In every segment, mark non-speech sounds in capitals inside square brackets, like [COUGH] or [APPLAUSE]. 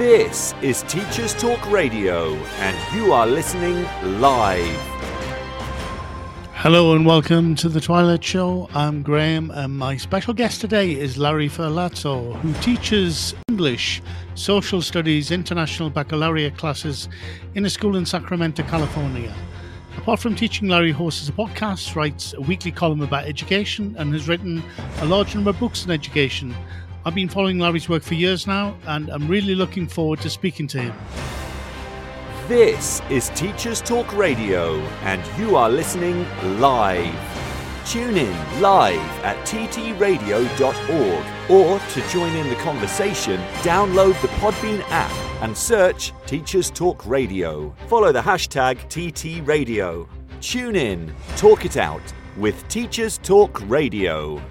This is Teachers Talk Radio, and you are listening live. Hello and welcome to the Twilight Show. I'm Graham, and my special guest today is Larry Ferlazzo, who teaches English, Social Studies, International Baccalaureate classes in a school in Sacramento, California. Apart from teaching, Larry hosts a podcast, writes a weekly column about education, and has written a large number of books on education. I've been following Larry's work for years now, and I'm really looking forward to speaking to him. This is Teachers Talk Radio, and you are listening live. Tune in live at ttradio.org or to join in the conversation, download the Podbean app and search Teachers Talk Radio. Follow the hashtag TTRadio. Tune in, talk it out with Teachers Talk Radio.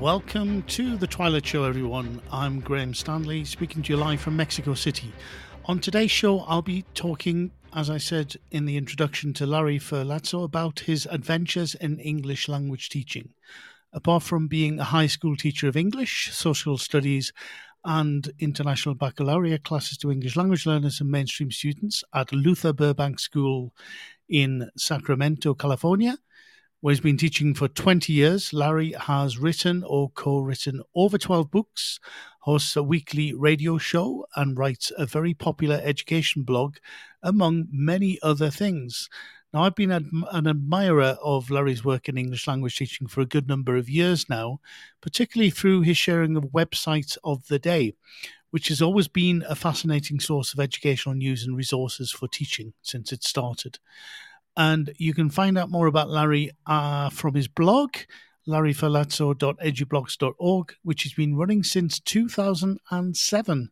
Welcome to the Twilight Show, everyone. I'm Graham Stanley, speaking to you live from Mexico City. On today's show, I'll be talking, as I said in the introduction, to Larry Ferlazzo about his adventures in English language teaching. Apart from being a high school teacher of English, social studies, and international baccalaureate classes to English language learners and mainstream students at Luther Burbank School in Sacramento, California, where he's been teaching for 20 years. Larry has written or co written over 12 books, hosts a weekly radio show, and writes a very popular education blog, among many other things. Now, I've been an admirer of Larry's work in English language teaching for a good number of years now, particularly through his sharing of websites of the day, which has always been a fascinating source of educational news and resources for teaching since it started. And you can find out more about Larry uh, from his blog, larryferlazzo.edublogs.org, which has been running since 2007.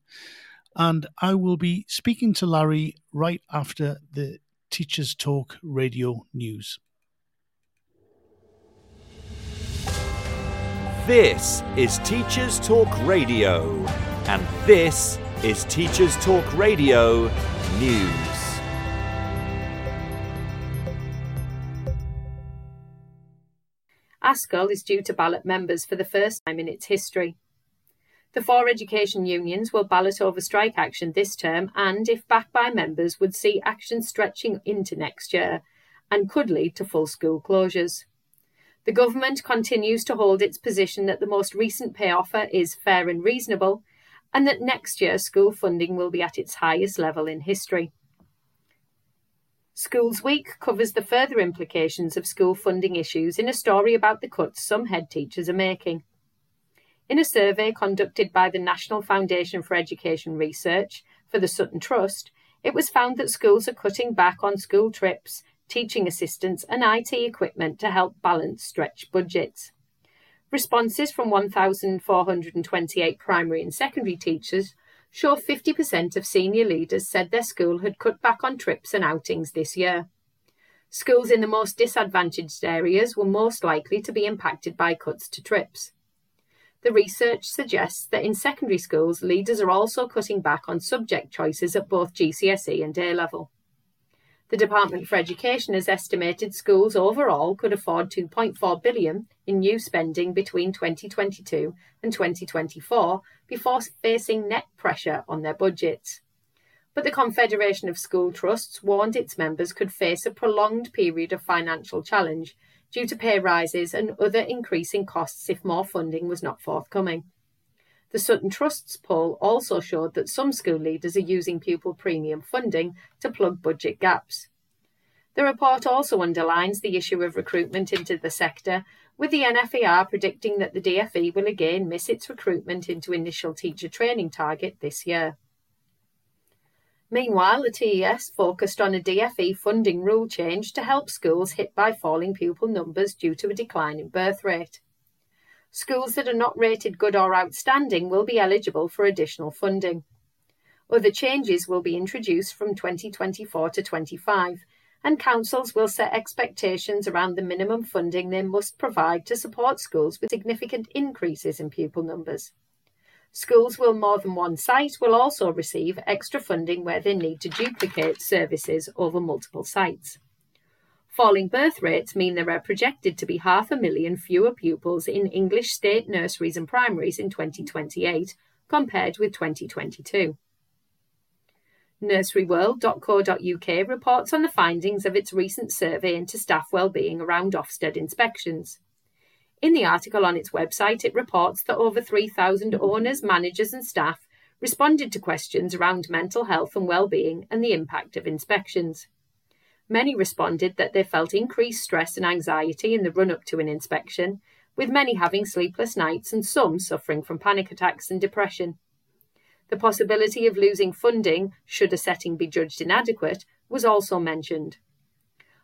And I will be speaking to Larry right after the Teachers Talk radio news. This is Teachers Talk Radio, and this is Teachers Talk Radio News. ASCL is due to ballot members for the first time in its history. The four education unions will ballot over strike action this term and, if backed by members, would see action stretching into next year and could lead to full school closures. The government continues to hold its position that the most recent pay offer is fair and reasonable and that next year school funding will be at its highest level in history. Schools Week covers the further implications of school funding issues in a story about the cuts some head teachers are making. In a survey conducted by the National Foundation for Education Research for the Sutton Trust, it was found that schools are cutting back on school trips, teaching assistants, and IT equipment to help balance stretched budgets. Responses from 1,428 primary and secondary teachers show 50% of senior leaders said their school had cut back on trips and outings this year. Schools in the most disadvantaged areas were most likely to be impacted by cuts to trips. The research suggests that in secondary schools, leaders are also cutting back on subject choices at both GCSE and A level. The Department for Education has estimated schools overall could afford 2.4 billion in new spending between 2022 and 2024 before facing net pressure on their budgets. But the Confederation of School Trusts warned its members could face a prolonged period of financial challenge due to pay rises and other increasing costs if more funding was not forthcoming. The Sutton Trust's poll also showed that some school leaders are using pupil premium funding to plug budget gaps. The report also underlines the issue of recruitment into the sector, with the NFER predicting that the DFE will again miss its recruitment into initial teacher training target this year. Meanwhile, the TES focused on a DFE funding rule change to help schools hit by falling pupil numbers due to a decline in birth rate. Schools that are not rated good or outstanding will be eligible for additional funding. Other changes will be introduced from 2024 to 25, and councils will set expectations around the minimum funding they must provide to support schools with significant increases in pupil numbers. Schools with more than one site will also receive extra funding where they need to duplicate services over multiple sites. Falling birth rates mean there are projected to be half a million fewer pupils in English state nurseries and primaries in 2028 compared with 2022. Nurseryworld.co.uk reports on the findings of its recent survey into staff well-being around Ofsted inspections. In the article on its website, it reports that over 3,000 owners, managers, and staff responded to questions around mental health and well-being and the impact of inspections. Many responded that they felt increased stress and anxiety in the run up to an inspection, with many having sleepless nights and some suffering from panic attacks and depression. The possibility of losing funding should a setting be judged inadequate was also mentioned.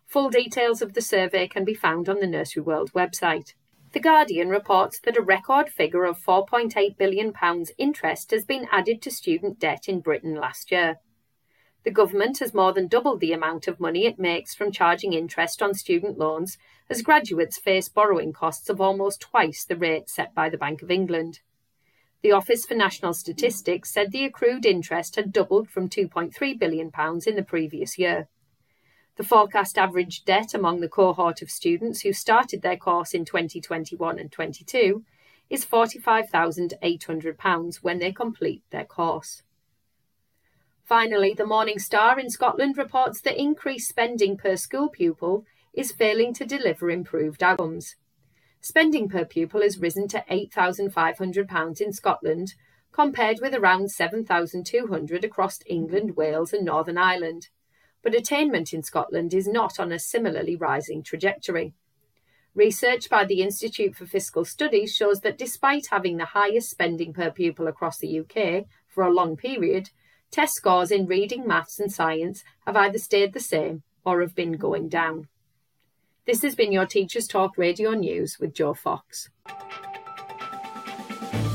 Full details of the survey can be found on the Nursery World website. The Guardian reports that a record figure of £4.8 billion interest has been added to student debt in Britain last year. The government has more than doubled the amount of money it makes from charging interest on student loans as graduates face borrowing costs of almost twice the rate set by the Bank of England. The Office for National Statistics said the accrued interest had doubled from £2.3 billion in the previous year. The forecast average debt among the cohort of students who started their course in 2021 and 22 is £45,800 when they complete their course. Finally, the Morning Star in Scotland reports that increased spending per school pupil is failing to deliver improved outcomes. Spending per pupil has risen to £8,500 in Scotland, compared with around £7,200 across England, Wales, and Northern Ireland but attainment in Scotland is not on a similarly rising trajectory. Research by the Institute for Fiscal Studies shows that despite having the highest spending per pupil across the UK for a long period, test scores in reading, maths, and science have either stayed the same or have been going down. This has been your Teachers Talk Radio News with Joe Fox.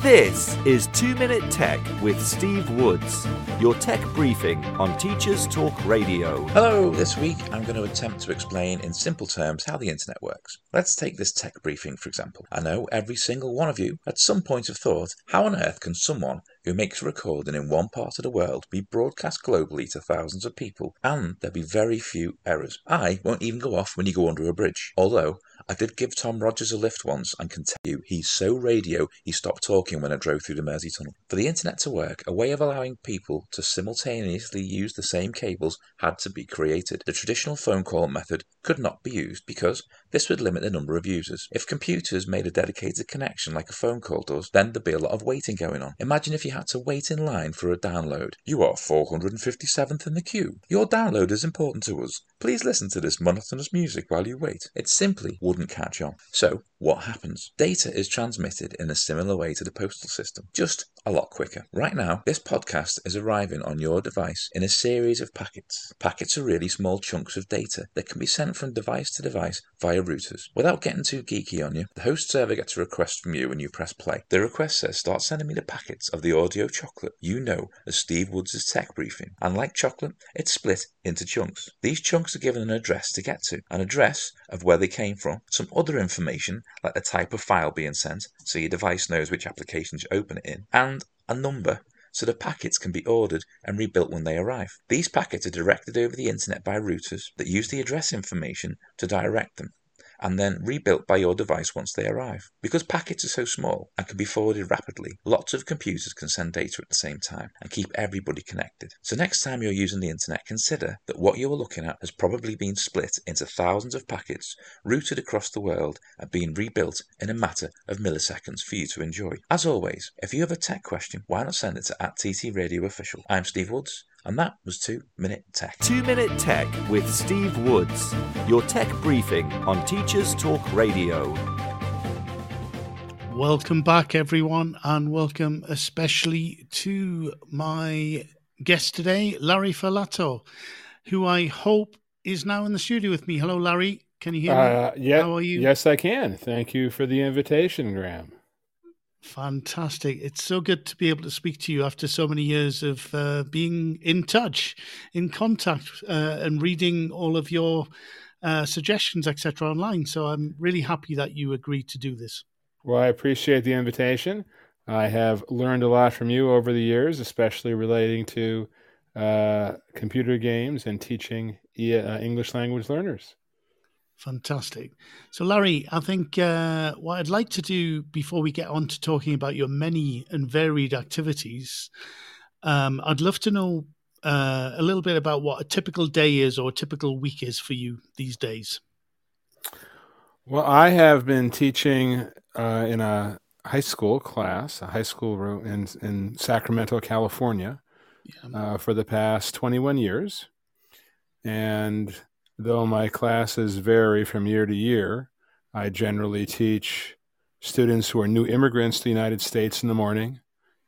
This is 2 Minute Tech with Steve Woods, your tech briefing on Teachers Talk Radio. Hello, this week I'm going to attempt to explain in simple terms how the internet works. Let's take this tech briefing for example. I know every single one of you at some point have thought, how on earth can someone who makes a recording in one part of the world be broadcast globally to thousands of people and there be very few errors? I won't even go off when you go under a bridge, although I did give Tom Rogers a lift once and can tell you he's so radio he stopped talking when I drove through the Mersey Tunnel. For the internet to work, a way of allowing people to simultaneously use the same cables had to be created. The traditional phone call method could not be used because this would limit the number of users. If computers made a dedicated connection like a phone call does, then there'd be a lot of waiting going on. Imagine if you had to wait in line for a download. You are 457th in the queue. Your download is important to us. Please listen to this monotonous music while you wait. It simply wouldn't catch on. So, what happens? Data is transmitted in a similar way to the postal system, just a lot quicker. Right now, this podcast is arriving on your device in a series of packets. Packets are really small chunks of data that can be sent from device to device via routers. Without getting too geeky on you, the host server gets a request from you when you press play. The request says, Start sending me the packets of the audio chocolate you know as Steve Woods' tech briefing. And like chocolate, it's split into chunks. These chunks are given an address to get to, an address of where they came from, some other information like the type of file being sent, so your device knows which application to open it in, and a number so the packets can be ordered and rebuilt when they arrive. These packets are directed over the internet by routers that use the address information to direct them and then rebuilt by your device once they arrive. Because packets are so small and can be forwarded rapidly, lots of computers can send data at the same time and keep everybody connected. So next time you're using the internet, consider that what you are looking at has probably been split into thousands of packets, routed across the world, and being rebuilt in a matter of milliseconds for you to enjoy. As always, if you have a tech question, why not send it to at TT Radio Official. I'm Steve Woods. And that was 2 Minute Tech. 2 Minute Tech with Steve Woods, your tech briefing on Teachers Talk Radio. Welcome back, everyone, and welcome especially to my guest today, Larry Ferlazzo, who I hope is now in the studio with me. Hello, Larry. Can you hear me? Uh, yeah, How are you? Yes, I can. Thank you for the invitation, Graham. Fantastic. It's so good to be able to speak to you after so many years of uh, being in touch, in contact, uh, and reading all of your uh, suggestions, etc., online. So I'm really happy that you agreed to do this. Well, I appreciate the invitation. I have learned a lot from you over the years, especially relating to uh, computer games and teaching uh, English language learners. Fantastic. So, Larry, I think uh, what I'd like to do before we get on to talking about your many and varied activities, um, I'd love to know uh, a little bit about what a typical day is or a typical week is for you these days. Well, I have been teaching uh, in a high school class, a high school room in, in Sacramento, California, yeah. uh, for the past 21 years. And though my classes vary from year to year, I generally teach students who are new immigrants to the United States in the morning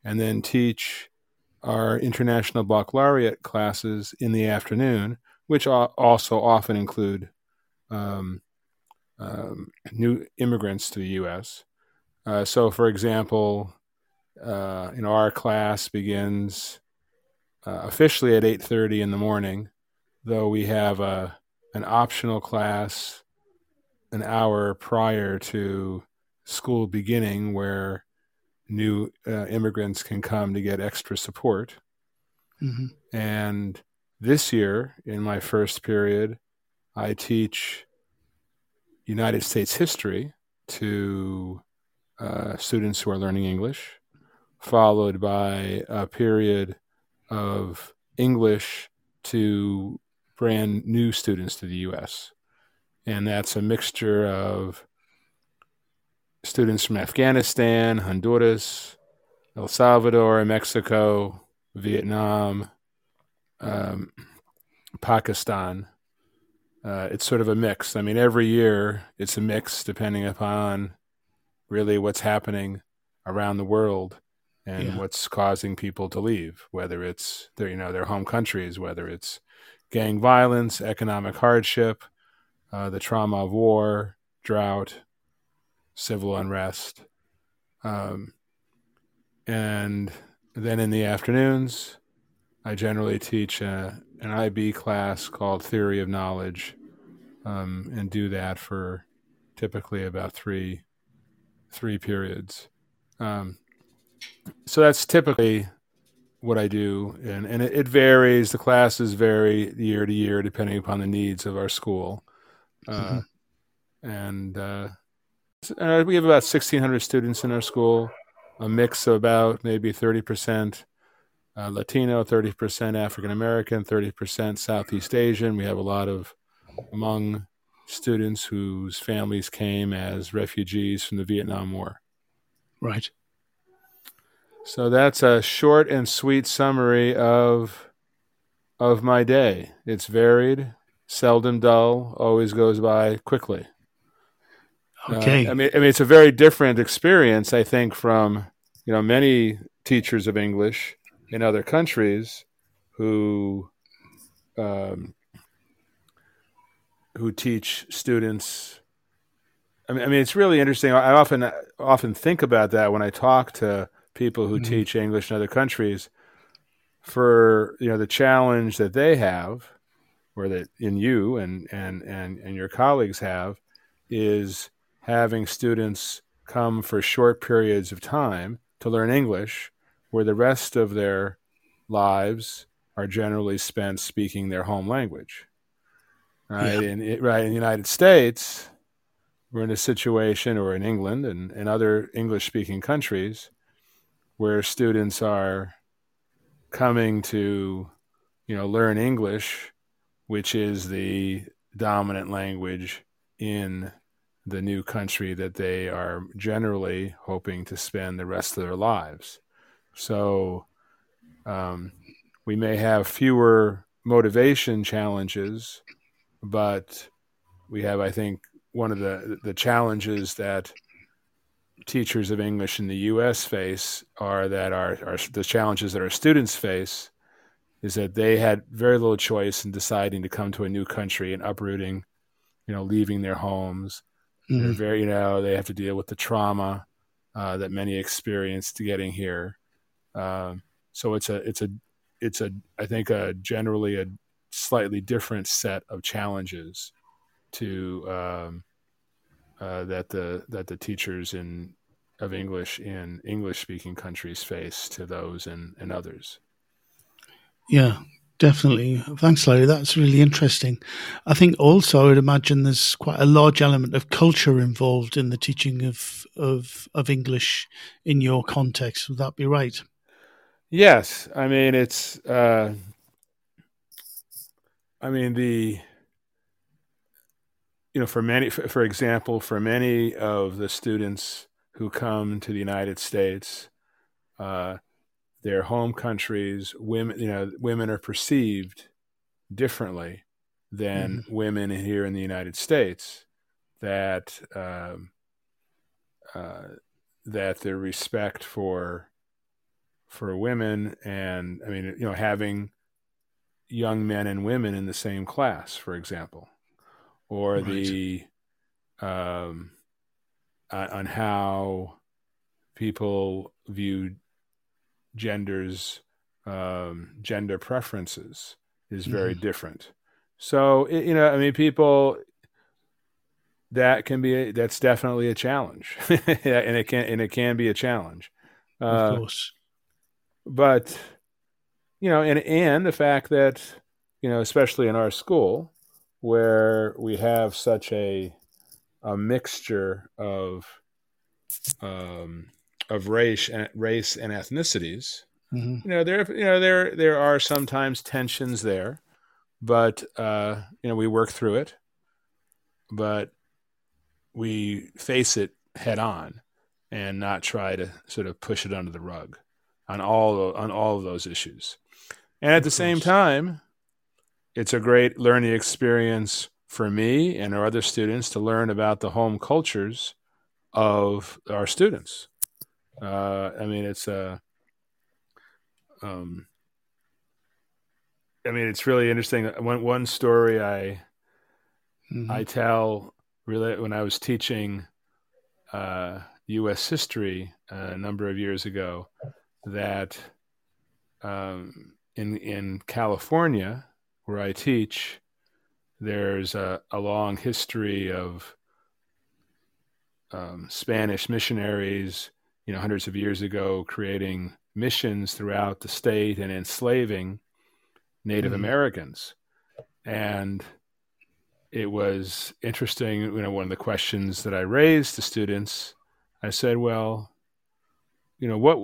and then teach our international baccalaureate classes in the afternoon, which also often include um, um, new immigrants to the U.S. Uh, so, for example, uh, you know, our class begins uh, officially at 8:30 in the morning, though we have a an optional class an hour prior to school beginning where new uh, immigrants can come to get extra support. Mm-hmm. And this year, in my first period, I teach United States history to uh, students who are learning English, followed by a period of English to brand new students to the US. And that's a mixture of students from Afghanistan, Honduras, El Salvador, Mexico, Vietnam, um, Pakistan. Uh, it's sort of a mix. I mean, every year it's a mix depending upon really what's happening around the world and yeah. what's causing people to leave, whether it's their, you know, their home countries, whether it's gang violence, economic hardship, uh, the trauma of war, drought, civil unrest. Um, and then in the afternoons, I generally teach a, an IB class called Theory of Knowledge um, and do that for typically about three three periods. Um, so that's typically what I do, and and it, it, varies. The classes vary year to year depending upon the needs of our school, uh, mm-hmm. and uh, uh, we have about sixteen hundred students in our school, a mix of about maybe thirty percent. Uh, Latino, 30% African American, 30% Southeast Asian. We have a lot of Hmong students whose families came as refugees from the Vietnam War. Right. So that's a short and sweet summary of of my day. It's varied, seldom dull, always goes by quickly. Okay. Uh, I mean, I mean, it's a very different experience, I think, from you know many teachers of English in other countries who um, who teach students. I mean, I mean, it's really interesting. I often often think about that when I talk to people who mm-hmm. teach English in other countries. For you know the challenge that they have, or that in you and and and and your colleagues have, is having students come for short periods of time to learn English, where the rest of their lives are generally spent speaking their home language right? Yeah. In right in the United States, we're in a situation, or in England and, and other English speaking countries, where students are coming to, you know, learn English, which is the dominant language in the new country that they are generally hoping to spend the rest of their lives. So um, we may have fewer motivation challenges but we have, I think, one of the the challenges that teachers of English in the U.S. face are that our, our the challenges that our students face is that they had very little choice in deciding to come to a new country and uprooting, you know, leaving their homes. Mm-hmm. They're very, you know, they have to deal with the trauma uh, that many experienced getting here. Um, so it's a, it's a, it's a, I think, a generally a slightly different set of challenges to um, uh, that the that the teachers in of English in English speaking countries face to those in, in others. Yeah, Definitely. Thanks, Larry. That's really interesting. I think also I would imagine there's quite a large element of culture involved in the teaching of of, of English in your context. Would that be right? Yes. I mean, it's, uh, I mean, the, you know, for many, for, for example, for many of the students who come to the United States, uh, their home countries, women, you know, women are perceived differently than mm-hmm. women here in the United States. That um, uh, that their respect for for women and I mean, you know, having young men and women in the same class, for example, or right. the um, on how people view genders um, gender preferences is very mm-hmm. different so you know i mean people that can be a, that's definitely a challenge [LAUGHS] and it can and it can be a challenge uh, of course but you know and and the fact that you know especially in our school where we have such a a mixture of um, of race and race and ethnicities. Mm-hmm. You know, there you know there there are sometimes tensions there, but uh, you know we work through it, but we face it head on, and not try to sort of push it under the rug on all on all of those issues. And at the same time, it's a great learning experience for me and our other students to learn about the home cultures of our students. Uh, I mean, it's a, uh, um, I mean, it's really interesting. One one story I mm-hmm. I tell really when I was teaching uh, U.S. history a number of years ago that um, in in California where I teach, there's a, a long history of um, Spanish missionaries, you know, hundreds of years ago, creating missions throughout the state and enslaving Native mm-hmm. Americans. And it was interesting. You know, one of the questions that I raised to students, I said, "Well, you know, what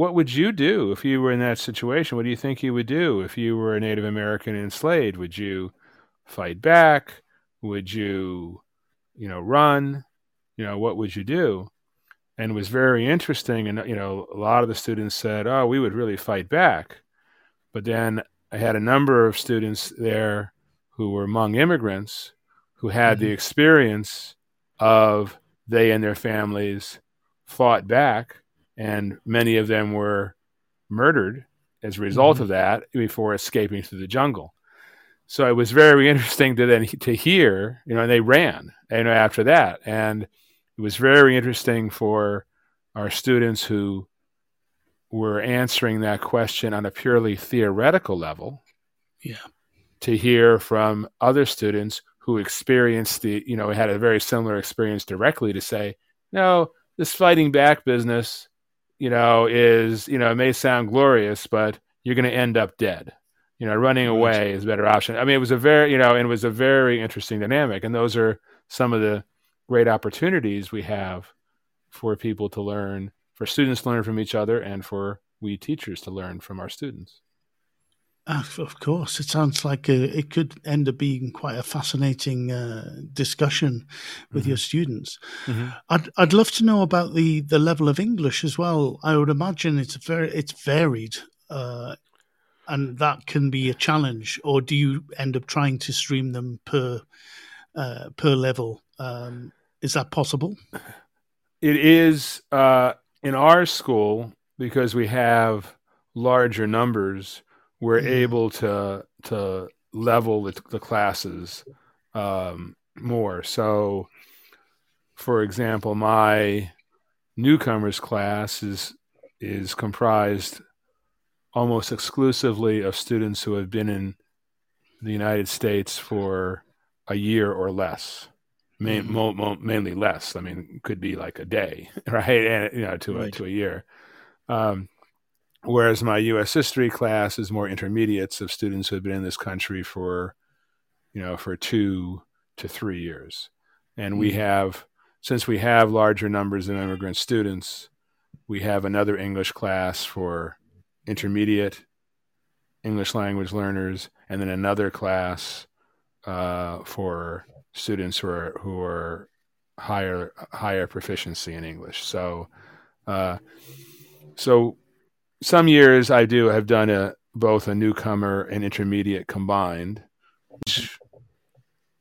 what would you do if you were in that situation? What do you think you would do if you were a Native American enslaved? Would you fight back? Would you, you know, run? you know, what would you do? And it was very interesting. And, you know, a lot of the students said, oh, we would really fight back. But then I had a number of students there who were Hmong immigrants who had mm-hmm. the experience of they and their families fought back, and many of them were murdered as a result mm-hmm. of that before escaping through the jungle. So it was very [LAUGHS] interesting to then to hear, you know, and they ran, you know, after that, and it was very interesting for our students who were answering that question on a purely theoretical level. Yeah. To hear from other students who experienced the, you know, had a very similar experience directly to say, no, this fighting back business, you know, is, you know, it may sound glorious, but you're going to end up dead. You know, running away is a better option. I mean, it was a very, you know, and it was a very interesting dynamic. And those are some of the great opportunities we have for people to learn, for students to learn from each other, and for we teachers to learn from our students. Uh, of course, it sounds like a, uh, it could end up being quite a fascinating uh, discussion with mm-hmm. your students. Mm-hmm. I'd I'd love to know about the, the level of English as well. I would imagine it's very it's varied, uh, and that can be a challenge. Or do you end up trying to stream them per uh, per level? Um, is that possible? It is uh, in our school because we have larger numbers. We're mm. able to to level the, the classes um, more. So, for example, my newcomers class is is comprised almost exclusively of students who have been in the United States for a year or less main, mm-hmm. mo, mo, mainly less. I mean, could be like a day, [LAUGHS] right? And you know, to right. a to a year. Um, whereas my U.S. history class is more intermediates of students who have been in this country for, you know, for two to three years, and we mm-hmm. have since we have larger numbers of immigrant students, we have another English class for intermediate English language learners, and then another class uh, for students who are who are higher higher proficiency in English. So, uh, so some years I do have done a both a newcomer and intermediate combined, which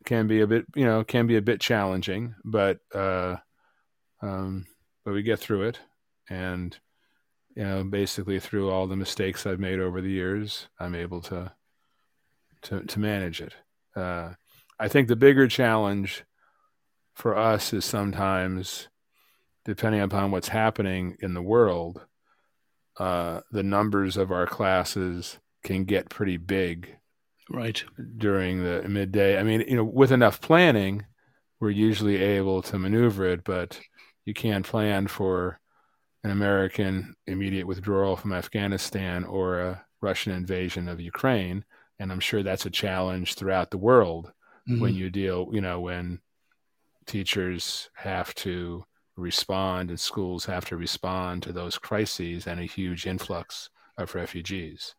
can be a bit you know can be a bit challenging, but uh, um, but we get through it, and you know basically through all the mistakes I've made over the years, I'm able to to to manage it. Uh, I think the bigger challenge for us is sometimes, depending upon what's happening in the world, uh, the numbers of our classes can get pretty big. Right. During the midday. I mean, you know, with enough planning, we're usually able to maneuver it, but you can't plan for an American immediate withdrawal from Afghanistan or a Russian invasion of Ukraine. And I'm sure that's a challenge throughout the world mm-hmm. when you deal, you know, when teachers have to respond and schools have to respond to those crises and a huge influx of refugees.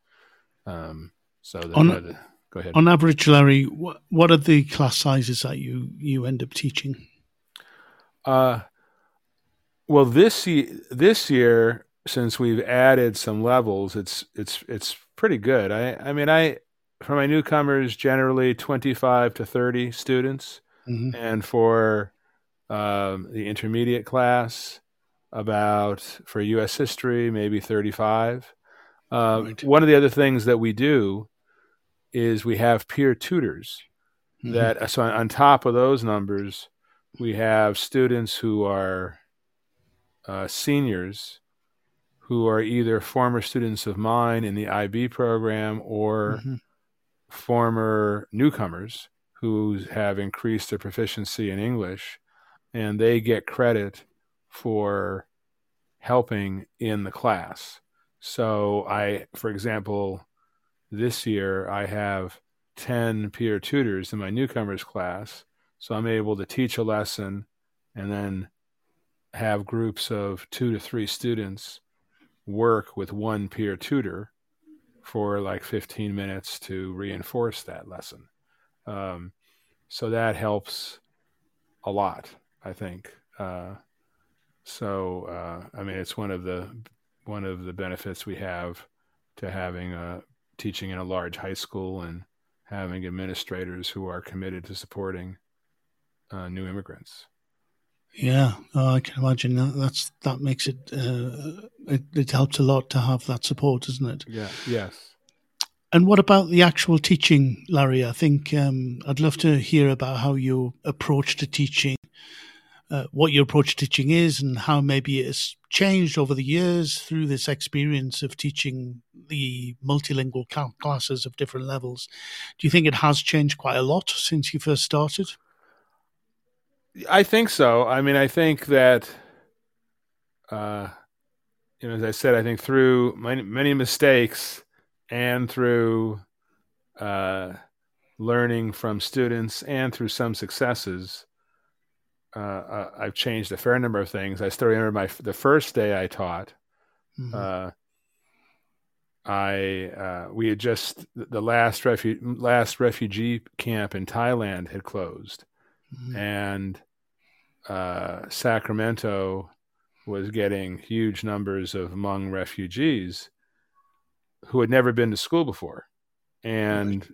Um, so the, on, the, go ahead. On average, Larry, what, what are the class sizes that you you end up teaching? Uh, well, this year, this year, since we've added some levels, it's it's it's pretty good. I I mean, I for my newcomers, generally twenty five to thirty students Mm-hmm. And for um, the intermediate class, about for U.S. history, maybe 35. Uh, right. One of the other things that we do is we have peer tutors. Mm-hmm. That so on top of those numbers, we have students who are uh, seniors who are either former students of mine in the IB program or mm-hmm. former newcomers who have increased their proficiency in English, and they get credit for helping in the class. So, I, for example, this year I have 10 peer tutors in my newcomers class. So I'm able to teach a lesson and then have groups of two to three students work with one peer tutor for like 15 minutes to reinforce that lesson. Um, so that helps a lot, I think. Uh, so uh, I mean, it's one of the one of the benefits we have to having a teaching in a large high school and having administrators who are committed to supporting uh, new immigrants. Yeah, oh, I can imagine that. That's that makes it, uh, it. It helps a lot to have that support, doesn't it? Yeah. Yes. And what about the actual teaching, Larry? I think um, I'd love to hear about how you approach to teaching, uh, what your approach to teaching is, and how maybe it's changed over the years through this experience of teaching the multilingual classes of different levels. Do you think it has changed quite a lot since you first started? I think so. I mean, I think that, uh, you know, as I said, I think through many, many mistakes and through uh, learning from students and through some successes, uh, uh, I've changed a fair number of things. I still remember my the first day I taught. Mm-hmm. Uh, I uh, we had just the last refu- last refugee camp in Thailand had closed, mm-hmm. and uh, Sacramento was getting huge numbers of Hmong refugees, who had never been to school before. And right.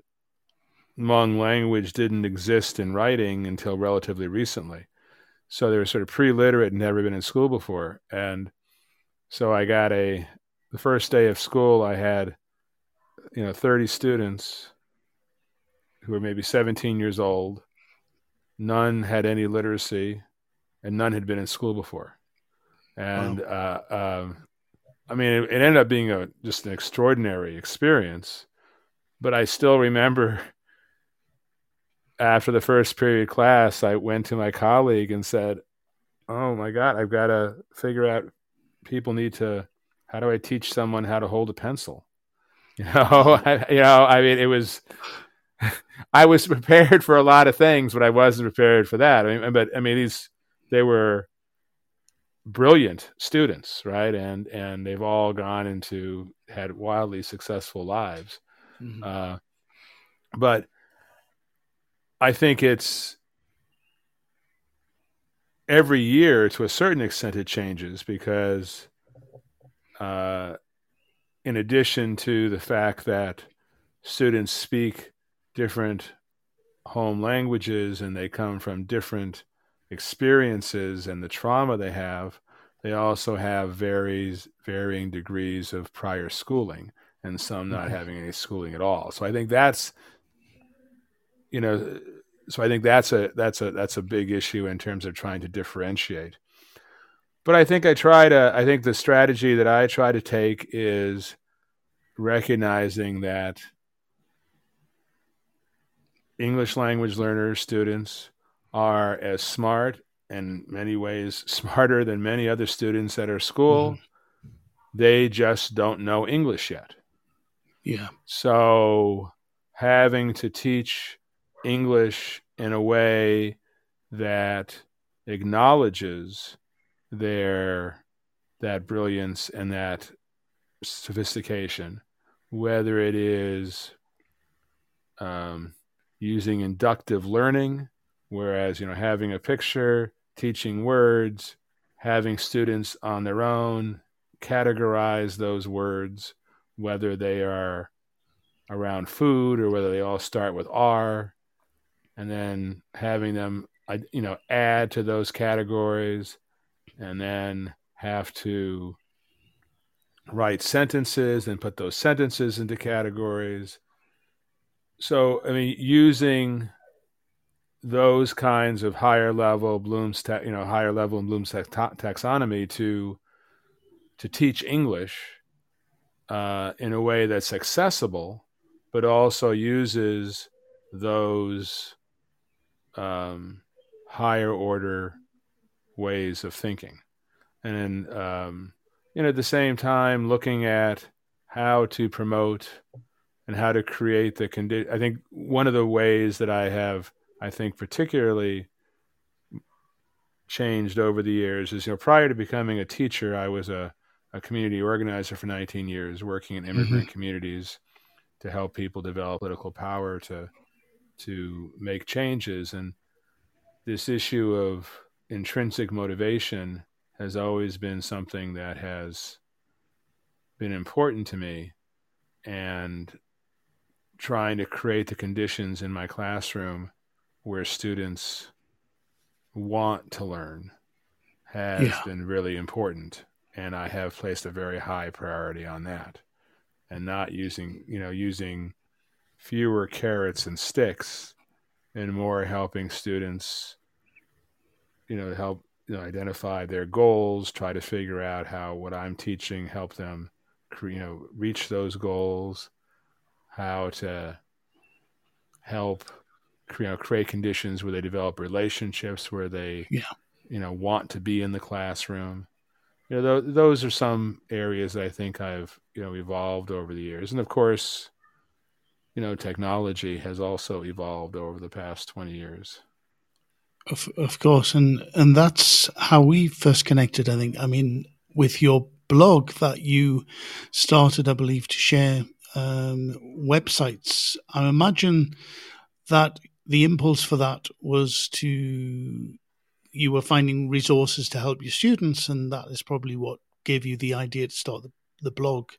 Hmong language didn't exist in writing until relatively recently. So they were sort of pre literate and never been in school before. And so I got a, the first day of school, I had, you know, 30 students who were maybe 17 years old. None had any literacy and none had been in school before. And wow. uh, um, I mean, it, it ended up being a just an extraordinary experience. But I still remember [LAUGHS] after the first period class, I went to my colleague and said, "Oh my God, I've got to figure out. People need to how do I teach someone how to hold a pencil? [LAUGHS] You know, I, you know, I mean, it was. [LAUGHS] I was prepared for a lot of things, but I wasn't prepared for that. I mean, but I mean, these they were brilliant students, right? And and they've all gone into had wildly successful lives. Mm-hmm. Uh, but I think it's every year to a certain extent it changes because uh, in addition to the fact that students speak different home languages and they come from different experiences and the trauma they have they also have varies varying degrees of prior schooling and some not having any schooling at all. So i think that's you know so I think that's a that's a that's a big issue in terms of trying to differentiate. But I think I try to I think the strategy that I try to take is recognizing that English language learners students are as smart in many ways smarter than many other students at our school. Mm-hmm. They just don't know English yet. Yeah. So having to teach English in a way that acknowledges their that brilliance and that sophistication, whether it is um, using inductive learning, whereas you know having a picture, teaching words, having students on their own categorize those words, whether they are around food or whether they all start with R, and then having them you know add to those categories and then have to write sentences and put those sentences into categories. So i mean using those kinds of higher level bloom's you know higher level in bloom's taxonomy to to teach english uh, in a way that's accessible but also uses those um, higher order ways of thinking. And um, you know, at the same time, looking at how to promote and how to create the condition. I think one of the ways that I have, I think, particularly changed over the years is, you know, prior to becoming a teacher, I was a, a community organizer for 19 years, working in immigrant mm-hmm. communities to help people develop political power to to make changes. And this issue of intrinsic motivation has always been something that has been important to me. And trying to create the conditions in my classroom where students want to learn has yeah. been really important and i have placed a very high priority on that and not using you know using fewer carrots and sticks and more helping students you know help you know identify their goals try to figure out how what i'm teaching help them you know reach those goals how to help you know create conditions where they develop relationships where they yeah. you know want to be in the classroom you know th- those are some areas that i think i've you know evolved over the years and of course you know, technology has also evolved over the past 20 years. Of, of course. And, and that's how we first connected, I think. I mean, with your blog that you started, I believe, to share um, websites. I imagine that the impulse for that was to you were finding resources to help your students, and that is probably what gave you the idea to start the the blog,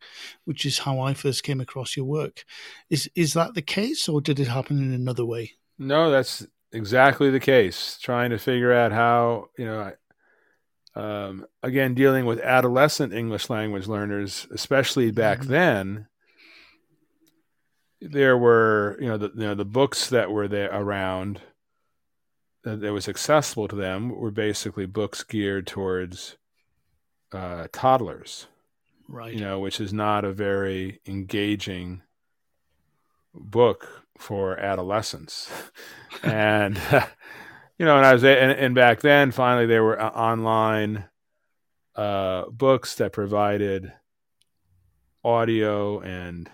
which is how I first came across your work. Is is that the case, or did it happen in another way? No, that's exactly the case. Trying to figure out how you know. Um, again, dealing with adolescent English language learners, especially back mm-hmm. then, there were you know the you know the books that were there around that, that was accessible to them were basically books geared towards uh, toddlers right? You know, which is not a very engaging book for adolescents, [LAUGHS] and you know, and I was and, and back then, finally, there were uh, online uh, books that provided audio and,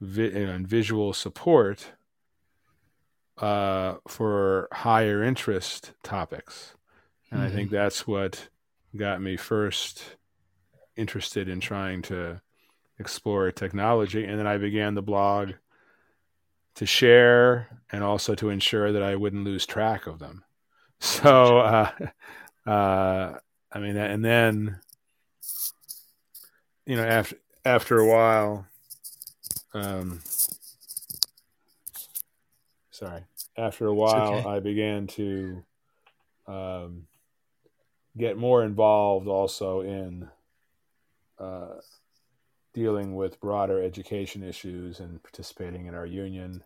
vi- and visual support uh, for higher interest topics. And mm-hmm. I think mm-hmm. that's what got me first interested in trying to explore technology. And then I began the blog to share and also to ensure that I wouldn't lose track of them. [LAUGHS] So, uh, uh, I mean, and then, you know, after, after a while, um, sorry, after a while, okay. I began to, um, get more involved also in, uh, dealing with broader education issues and participating in our union,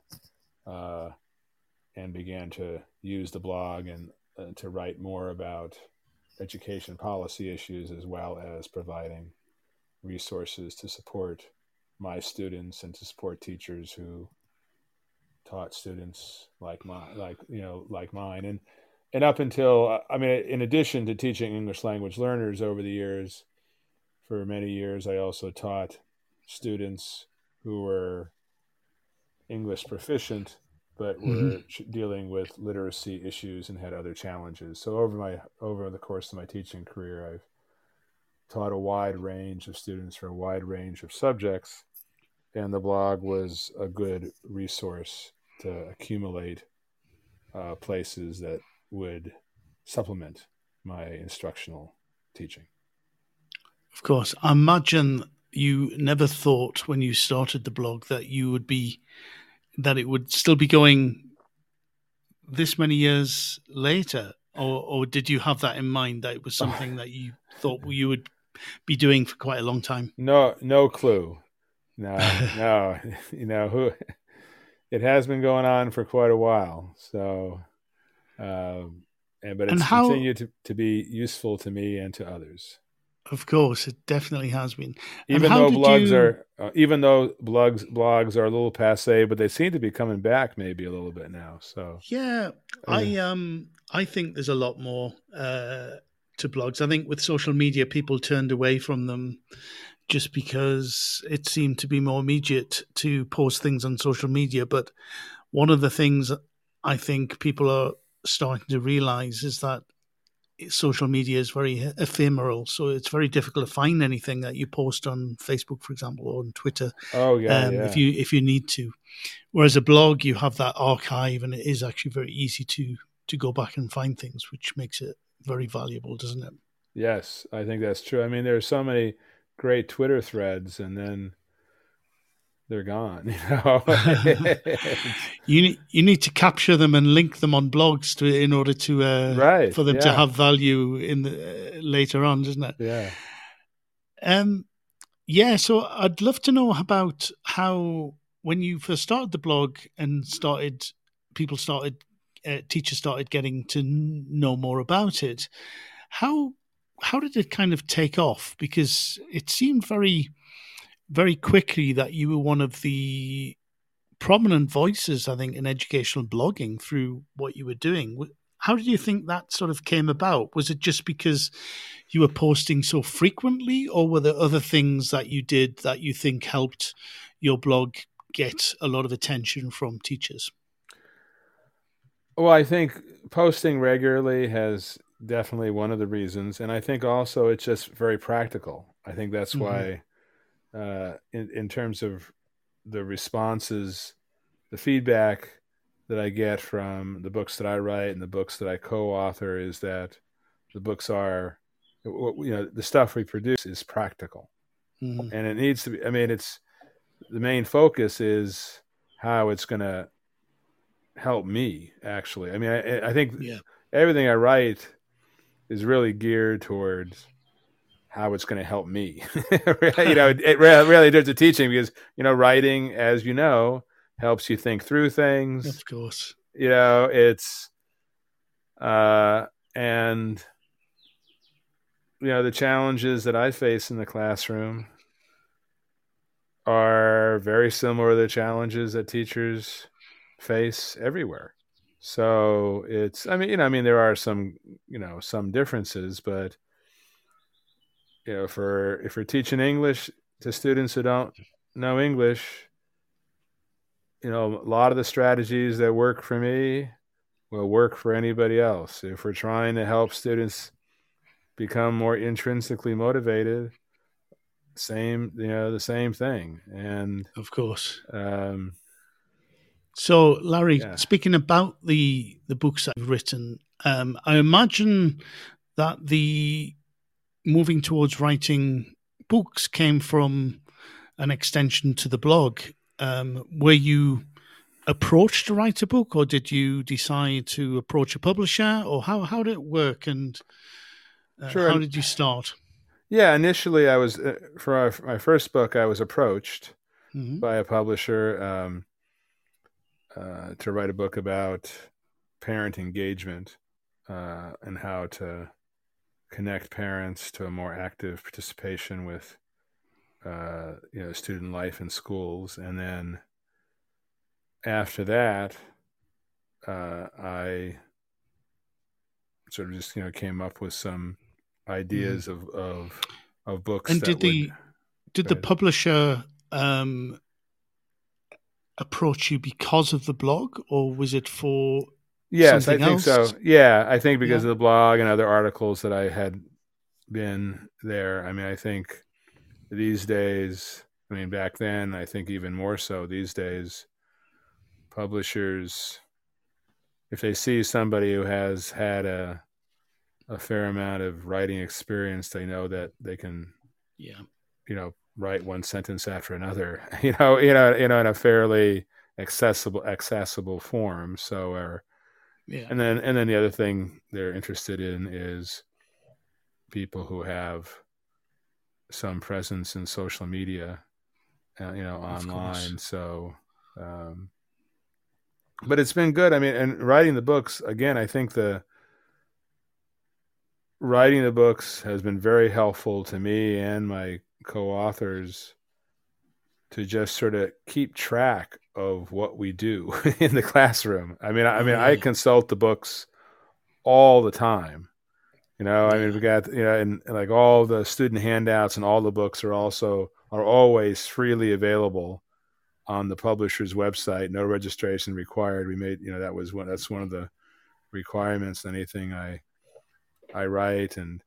uh, and began to use the blog and uh, to write more about education policy issues as well as providing resources to support my students and to support teachers who taught students like my like you know like mine. And and up until i mean in addition to teaching english language learners over the years for many years, I also taught students who were English proficient but were mm-hmm. dealing with literacy issues and had other challenges. So over my over the course of my teaching career, I've taught a wide range of students for a wide range of subjects, and the blog was a good resource to accumulate uh, places that would supplement my instructional teaching. Of course. I imagine you never thought when you started the blog that you would be, that it would still be going this many years later. Or, or did you have that in mind that it was something that you thought you would be doing for quite a long time? No, no clue. No, no. [LAUGHS] You know who? It has been going on for quite a while. So, um, and but it's and how, continued to, to be useful to me and to others. Of course, it definitely has been. even though blogs you... are, uh, even though blogs blogs are a little passe, but they seem to be coming back maybe a little bit now. So yeah, uh, I um I think there's a lot more uh, to blogs. I think with social media, people turned away from them just because it seemed to be more immediate to post things on social media. But one of the things I think people are starting to realize is that social media is very ephemeral, so it's very difficult to find anything that you post on Facebook, for example, or on Twitter. Oh yeah, um, yeah. If you if you need to, whereas a blog you have that archive, and it is actually very easy to to go back and find things, which makes it very valuable, doesn't it? Yes, I think that's true. I mean, there are so many great Twitter threads, and then they're gone. [LAUGHS] You know, [LAUGHS] you need you need to capture them and link them on blogs to in order to uh, right for them yeah. to have value in the uh, later on, doesn't it? Yeah. Um. Yeah. So I'd love to know about how when you first started the blog and started people started uh, teachers started getting to know more about it. How how did it kind of take off? Because it seemed very very quickly that you were one of the prominent voices, I think, in educational blogging through what you were doing. How did you think that sort of came about? Was it just because you were posting so frequently, or were there other things that you did that you think helped your blog get a lot of attention from teachers? Well, I think posting regularly has definitely one of the reasons. And I think also it's just very practical. I think that's mm-hmm. why uh, in in terms of the responses, the feedback that I get from the books that I write and the books that I co-author is that the books are, you know, the stuff we produce is practical, mm-hmm. and it needs to be. I mean, it's the main focus is how it's going to help me. Actually, I mean, I, I think yeah. everything I write is really geared towards how it's going to help me. [LAUGHS] you know, it, it really does the teaching because you know writing, as you know, helps you think through things. Of course, you know it's uh and you know the challenges that I face in the classroom are very similar to the challenges that teachers face everywhere. So it's I mean you know I mean there are some you know some differences but you know, for if we're teaching English, to students who don't know English, you know, a lot of the strategies that work for me will work for anybody else. If we're trying to help students become more intrinsically motivated, same, you know, the same thing. And of course, um, so Larry, yeah. speaking about the the books I've written, um, I imagine that the moving towards writing books came from an extension to the blog. Um, were you approached to write a book, or did you decide to approach a publisher, or how how did it work, and uh, sure. how did you start? Yeah, initially I was uh, for our, my first book. I was approached mm-hmm. by a publisher um, uh, to write a book about parent engagement uh, and how to connect parents to a more active participation with uh, you know student life in schools and then after that uh, i sort of just you know came up with some ideas mm. of, of of books and did the did the publisher um, approach you because of the blog or was it for Yes, I think else? so. Yeah, I think because yeah. of the blog and other articles that I had been there. I mean, I think these days, I mean, back then, I think even more so these days, publishers, if they see somebody who has had a a fair amount of writing experience, they know that they can, yeah, you know, write one sentence after another, [LAUGHS] you know, you know, you know, in a fairly accessible accessible form. So, or yeah. And then and then the other thing they're interested in is people who have some presence in social media, uh, you know, online. So, um, but it's been good. I mean, and writing the books again, I think the writing the books has been very helpful to me and my co-authors to just sort of keep track of what we do [LAUGHS] in the classroom. I mean, I, I mean, I consult the books all the time. You know, I mean, we got you know, and, and, like all the student handouts and all the books are also are always freely available on the publisher's website. No registration required. We made you know that was one that's one of the requirements. Anything I I write and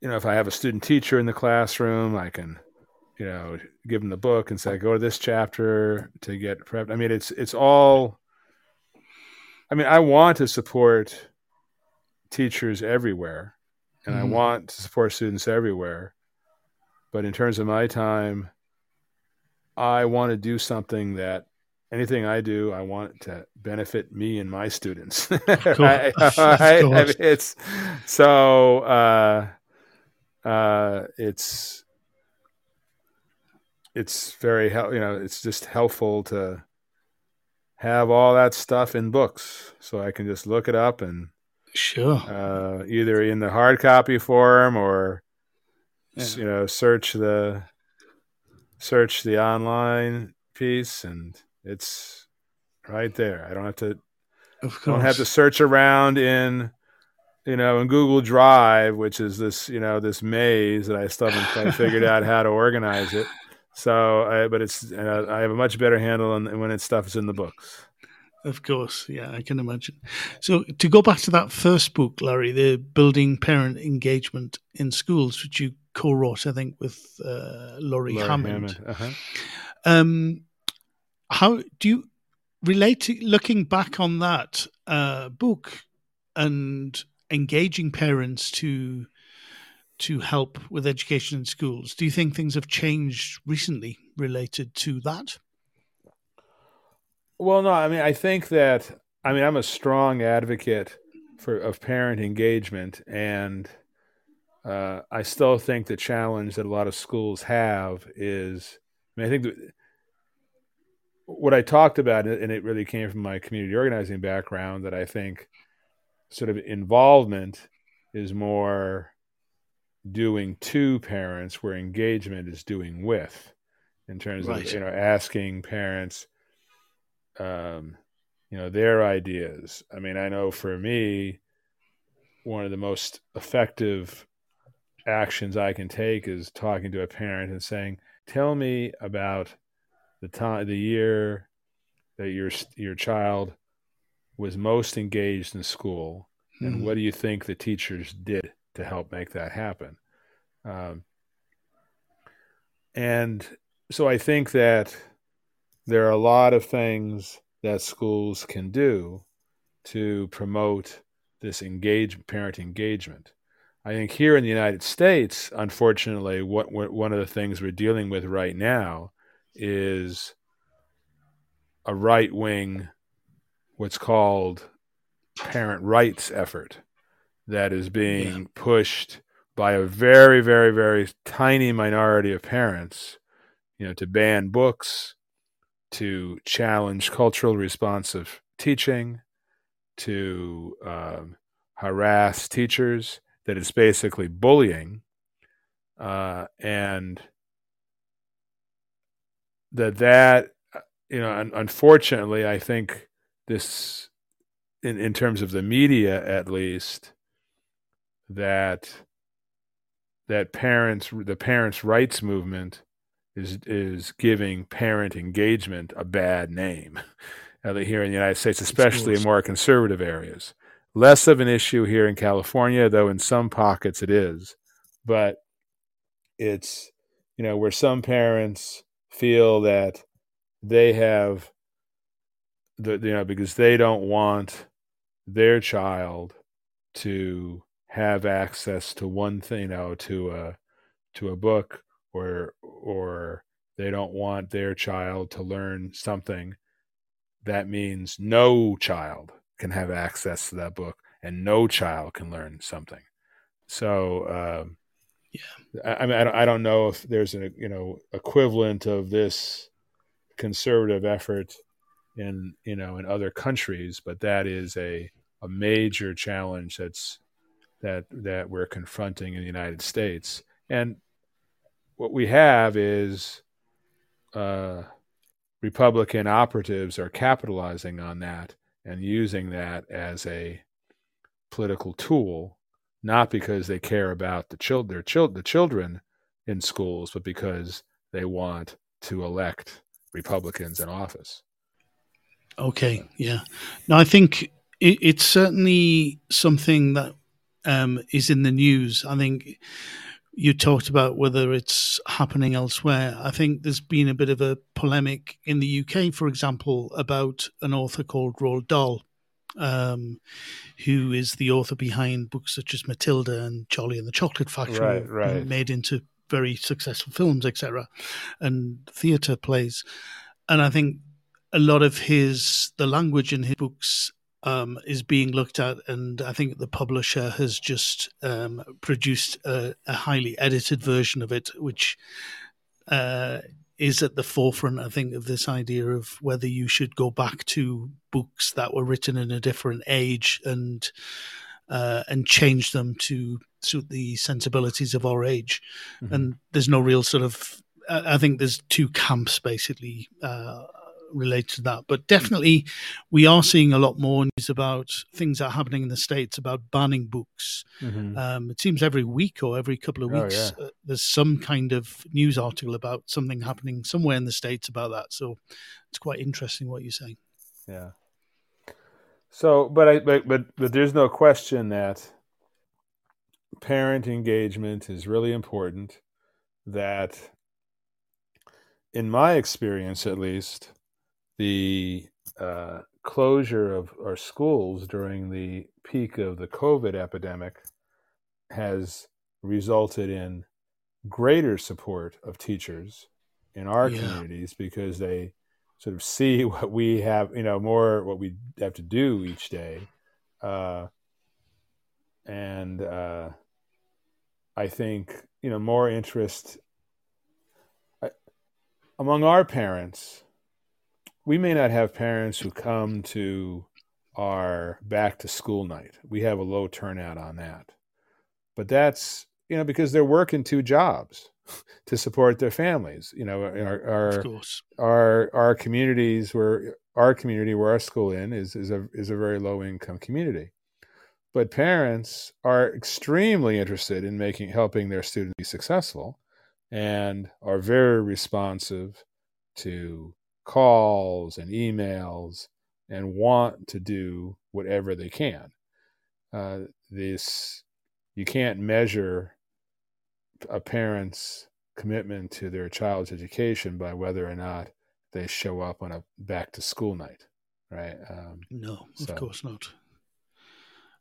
you know, if I have a student teacher in the classroom, I can you know, give them the book and say, go to this chapter to get prepped. I mean, it's it's all. I mean, I want to support teachers everywhere, and mm. I mm-hmm. want to support students everywhere. But in terms of my time, I want to do something that anything I do, I want to benefit me and my students. [LAUGHS] Cool. [LAUGHS] [LAUGHS] I, I, I it's so uh, uh, it's it's very you know it's just helpful to have all that stuff in books so I can just look it up and sure uh, either in the hard copy form or yeah. you know search the search the online piece and it's right there. I don't have to don't have to search around in you know in Google Drive, which is this you know this maze that I still haven't quite figured [LAUGHS] out how to organize it. So, I, but it's uh, I have a much better handle on when it's stuff is in the books. Of course, yeah, I can imagine. So, to go back to that first book, Larry, the building parent engagement in schools, which you co-wrote, I think, with uh, Lorie, Lorie Hammond. Hammond. Uh-huh. Um, how do you relate to looking back on that uh, book and engaging parents to to help with education in schools. Do you think things have changed recently related to that? Well, no. I mean, I think that I mean I'm a strong advocate for of parent engagement, and uh, I still think the challenge that a lot of schools have is. I mean, I think what I talked about, and it really came from my community organizing background, that I think sort of involvement is more doing to parents where engagement is doing with in terms right. of you know asking parents um you know their ideas i mean i know for me one of the most effective actions I can take is talking to a parent and saying, "Tell me about the time, the year that your your child was most engaged in school, mm-hmm. and what do you think the teachers did to help make that happen?" Um, and so I think that there are a lot of things that schools can do to promote this engage parent engagement. I think here in the United States, unfortunately, what, what one of the things we're dealing with right now is a right wing, what's called parent rights effort that is being yeah. pushed by a very, very, very tiny minority of parents, you know, to ban books, to challenge cultural responsive teaching, to um, harass teachers, that it's basically bullying, uh, and that that uh, you know, un- unfortunately, I think this, in in terms of the media at least, that that parents the parents' rights movement is is giving parent engagement a bad name [LAUGHS] uh, here in the United States, especially in more conservative areas. Less of an issue here in California, though in some pockets it is. But it's you know where some parents feel that they have the you know because they don't want their child to have access to one thing, you know, to a to a book or or they don't want their child to learn something that means no child can have access to that book and no child can learn something. So um, yeah. I, I mean I don't, I don't know if there's a you know equivalent of this conservative effort in you know in other countries but that is a a major challenge that's that that we're confronting in the United States and what we have is uh, Republican operatives are capitalizing on that and using that as a political tool, not because they care about the child their child the children in schools, but because they want to elect Republicans in office. Okay, yeah. Now I think it, it's certainly something that um, is in the news. I think you talked about whether it's happening elsewhere. I think there's been a bit of a polemic in the UK, for example, about an author called Roald Dahl, um, who is the author behind books such as Matilda and Charlie and the Chocolate Factory, right, right. made into very successful films, etc., and theatre plays. And I think a lot of his the language in his books um, is being looked at, and I think the publisher has just um, produced a, a, highly edited version of it, which uh, is at the forefront, I think, of this idea of whether you should go back to books that were written in a different age and uh, and change them to suit the sensibilities of our age. Mm-hmm. And there's no real sort of I think there's two camps basically uh, related to that. But definitely, we are seeing a lot more news about things that are happening in the states about banning books. Mm-hmm. Um, it seems every week or every couple of oh, weeks oh, yeah. uh, there's some kind of news article about something happening somewhere in the states about that. So it's quite interesting what you're saying. Yeah. So, but I but but, but there's no question that parent engagement is really important. That in my experience at least the uh, closure of our schools during the peak of the COVID epidemic has resulted in greater support of teachers in our yeah. communities because they sort of see [LAUGHS] what we have, you know, more what we have to do each day. Uh, and uh, I think, you know, more interest I, among our parents we may not have parents who come to our back to school night. We have a low turnout on that. But that's, you know, because they're working two jobs [LAUGHS] to support their families. You know, our our our, our communities where our community where our school in is is a is a very low income community. but parents are extremely interested in making helping their students be successful and are very responsive to calls and emails and want to do whatever they can. Uh, this you can't measure a parent's commitment to their child's education by whether or not they show up on a back to school night, right? Um, no, so. of course not.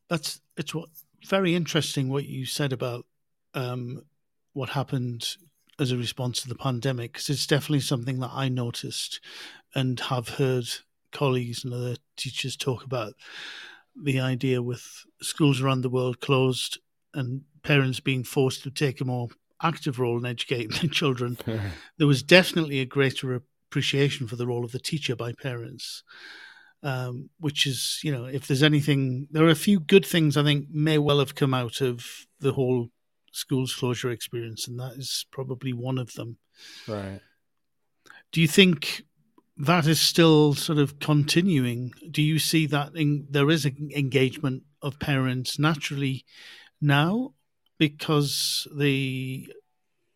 That's it's what very interesting what you said about um, what happened as a response to the pandemic because it's definitely something that I noticed and have heard colleagues and other teachers talk about the idea with schools around the world closed and parents being forced to take a more active role in educating [LAUGHS] their children. [LAUGHS] there was definitely a greater appreciation for the role of the teacher by parents. Um, which is, you know, if there's anything, there are a few good things I think may well have come out of the whole schools closure experience, and that is probably one of them. Right. Do you think that is still sort of continuing? Do you see that in, there is an engagement of parents naturally now because the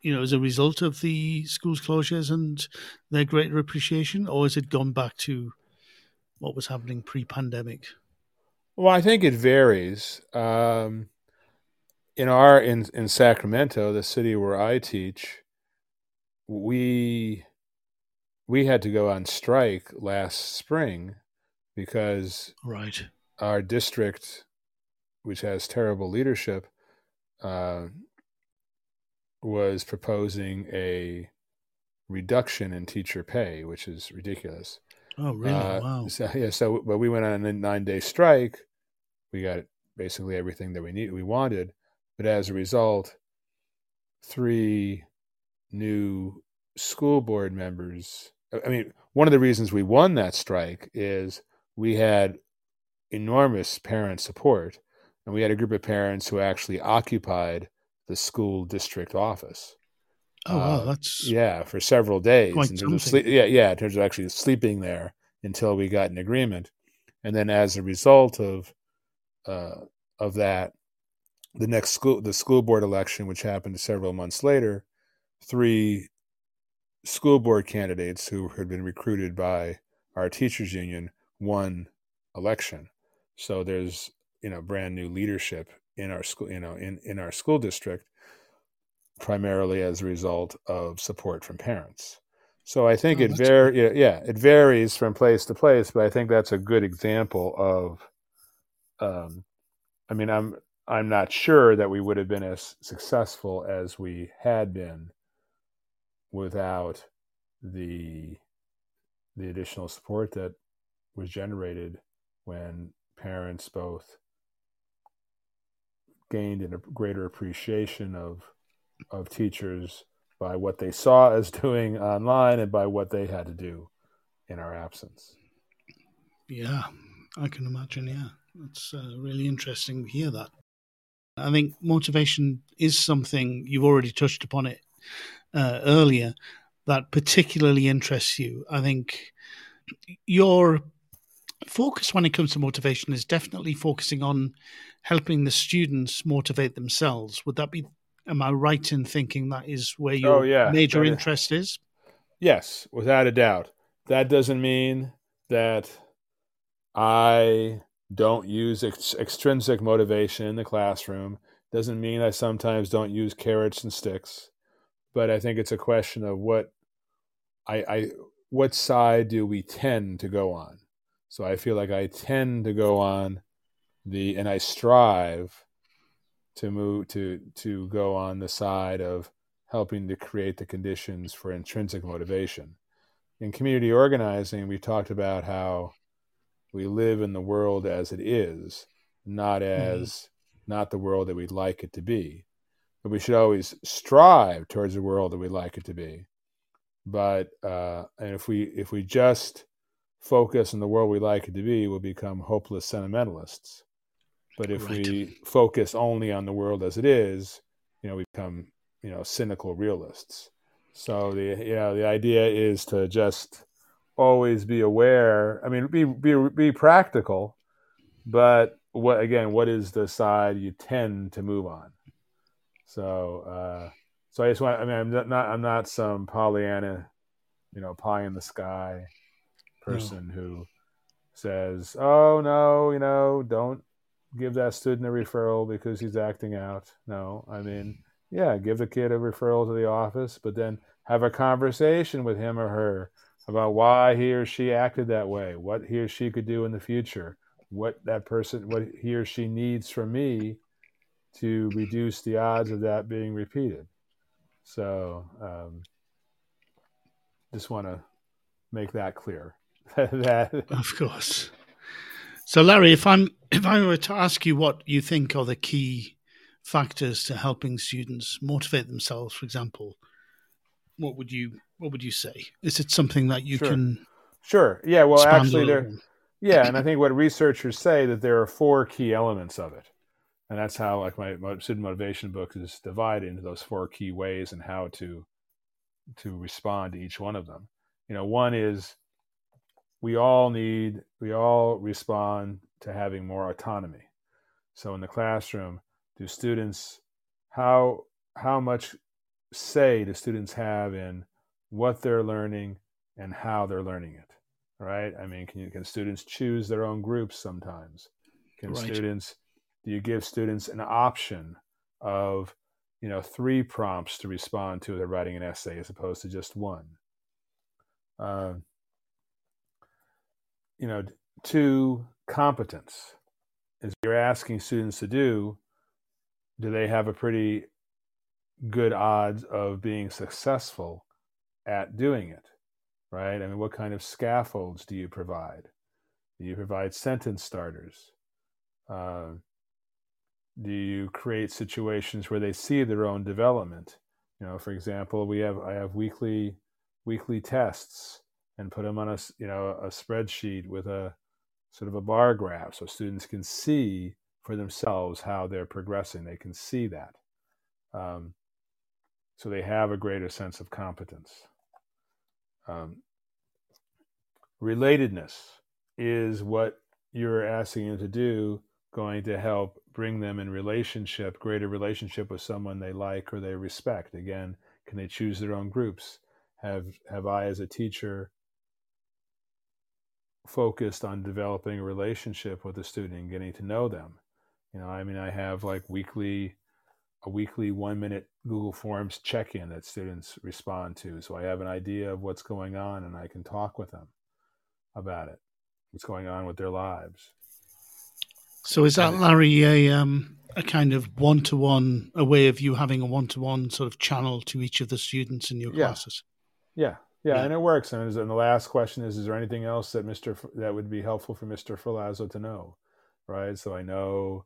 you know as a result of the schools closures and their greater appreciation, or has it gone back to what was happening pre-pandemic? Well, I think it varies. Um, in our in in Sacramento, the city where I teach, we we had to go on strike last spring because right our district, which has terrible leadership, uh, was proposing a reduction in teacher pay, which is ridiculous. Oh, really? Uh, wow. So, yeah. So, but we went on a nine day strike. We got basically everything that we need, we wanted, but as a result, three new school board members. I mean, one of the reasons we won that strike is we had enormous parent support, and we had a group of parents who actually occupied the school district office. Oh wow, uh, that's yeah, for several days. Sleep, yeah, yeah, in terms of actually sleeping there until we got an agreement, and then as a result of uh, of that, the next school the school board election, which happened several months later, three school board candidates who had been recruited by our teachers union won election. So there's you know brand new leadership in our school you know in in our school district primarily as a result of support from parents. So I think oh, it var- yeah, it varies from place to place, but I think that's a good example of um, I mean I'm I'm not sure that we would have been as successful as we had been without the the additional support that was generated when parents both gained a greater appreciation of of teachers by what they saw [LAUGHS] as doing online and by what they had to do in our absence. Yeah, I can imagine. Yeah, it's uh, really interesting to hear that. I think motivation is something you've already touched upon it uh, earlier that particularly interests you. I think your focus when it comes to motivation is definitely focusing on helping the students motivate themselves. Would that be? Am I right in thinking that is where your oh, yeah. major interest is? Yes, without a doubt. That doesn't mean that I don't use ex- extrinsic motivation in the classroom. Doesn't mean I sometimes don't use carrots and sticks, but I think it's a question of what I, I what side do we tend to go on. So I feel like I tend to go on the and I strive to move to to go on the side of helping to create the conditions for intrinsic motivation. In community organizing, we talked about how we live in the world as it is, not mm-hmm. as mm-hmm. not the world that we'd like it to be. But we should always strive towards the world that we'd like it to be. But uh, and if we if we just focus on the world we like it to be, we'll become hopeless sentimentalists. But if right. we focus only on the world as it is, you know, we become you know cynical realists. So the you know the idea is to just always be aware. I mean, be be be practical, but what again? What is the side you tend to move on? So, uh, so I just want. I mean, I'm not. I'm not some Pollyanna, you know, pie in the sky person no. who says, "Oh no, you know, don't give that student a referral because he's acting out." No, I mean, yeah, give the kid a referral to the office, but then have a conversation with him or her about why he or she acted that way, what he or she could do in the future, what that person, what he or she needs from me to reduce the odds of that being repeated. So, um, just want to make that clear. [LAUGHS] that of course. So, Larry, if I'm if I were to ask you what you think are the key factors to helping students motivate themselves, for example, what would you what would you say? Is it something that you sure. can? Sure. Yeah. Well, actually, there. Yeah, and I think what researchers say that there are four key elements of it, and that's how like my, my student motivation book is divided into those four key ways and how to to respond to each one of them. You know, one is we all need we all respond to having more autonomy. So in the classroom, do students how how much say the students have in what they're learning and how they're learning it right? I mean can you can students choose their own groups sometimes? Can right. students do you give students an option of you know three prompts to respond to they're writing an essay as opposed to just one? Uh, you know two competence. Is you're asking students to do do they have a pretty good odds of being successful at doing it, right? I mean, what kind of scaffolds do you provide? Do you provide sentence starters? Uh, do you create situations where they see their own development? You know, for example, we have I have weekly weekly tests and put them on a you know a spreadsheet with a sort of a bar graph so students can see for themselves how they're progressing. They can see that. Um, so they have a greater sense of competence. Um, relatedness is what you're asking them to do going to help bring them in relationship, greater relationship with someone they like or they respect. Again, can they choose their own groups? Have have I as a teacher focused on developing a relationship with the student and getting to know them? You know, I mean I have like weekly a weekly one minute Google Forms check in that students respond to. So I have an idea of what's going on and I can talk with them about it, what's going on with their lives. So is that, Larry, a, um, a kind of one to one, a way of you having a one to one sort of channel to each of the students in your yeah. classes? Yeah. yeah. Yeah, and it works. And, and the last question is: Is there anything else that Mister F- that would be helpful for Mister Ferlazzo to know? Right. So I know,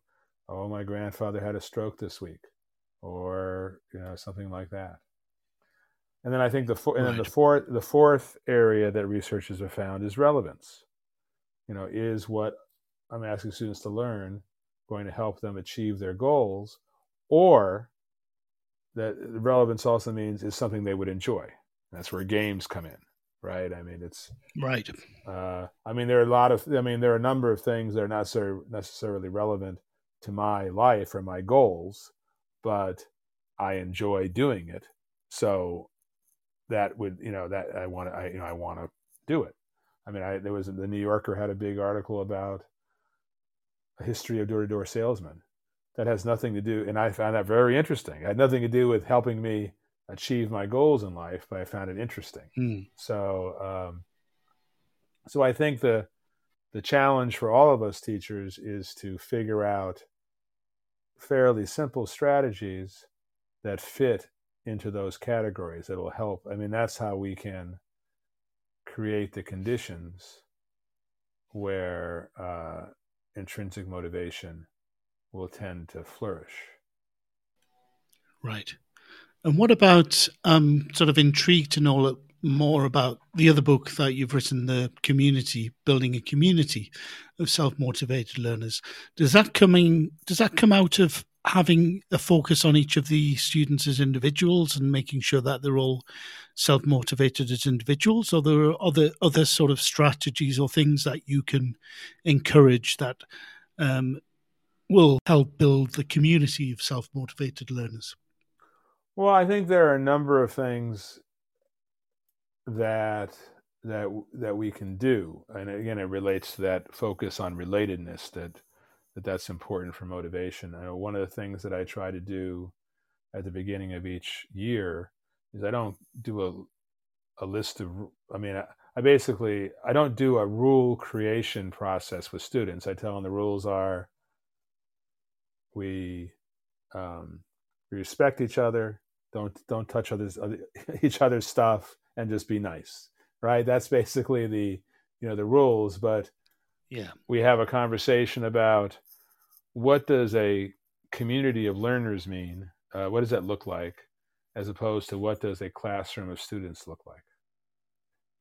oh, my grandfather had a stroke this week or you know something like that. And then I think the and then the fourth the fourth area that researchers have found is relevance. You know, is what I'm asking students to learn going to help them achieve their goals, or that relevance also means is something they would enjoy. That's where games come in, right? I mean, it's right. Uh, I mean, there are a lot of, I mean, there are a number of things that are not so necessarily relevant to my life or my goals, but I enjoy doing it. So that would, you know, that I want to, I, you know, I want to do it. I mean, I, there was the New Yorker had a big article about a history of door-to-door salesmen. That has nothing to do, and I found that very interesting. It had nothing to do with helping me achieve my goals in life, but I found it interesting. Mm. So, um, so I think the the challenge for all of us teachers is to figure out fairly simple strategies that fit into those categories that'll help. I mean, that's how we can create the conditions where uh, intrinsic motivation will tend to flourish. Right. And what about um, sort of intrigued to know more about the other book that you've written, the community, building a community of self-motivated learners. Does that coming does that come out of having a focus on each of the students as individuals and making sure that they're all self-motivated as individuals, or there are other other sort of strategies or things that you can encourage that um, will help build the community of self motivated learners? Well, I think there are a number of things that that that we can do, and again, it relates to that focus on relatedness that that that's important for motivation. I know one of the things that I try to do at the beginning of each year is I don't do a a list of. I mean, I, I basically I don't do a rule creation process with students. I tell them the rules are we um, we respect each other don't don't touch others other, [LAUGHS] each other's stuff and just be nice right? That's basically the you know the rules but yeah. we have a conversation about what does a community of learners mean? Uh, what does that look like as opposed to what does a classroom of students look like?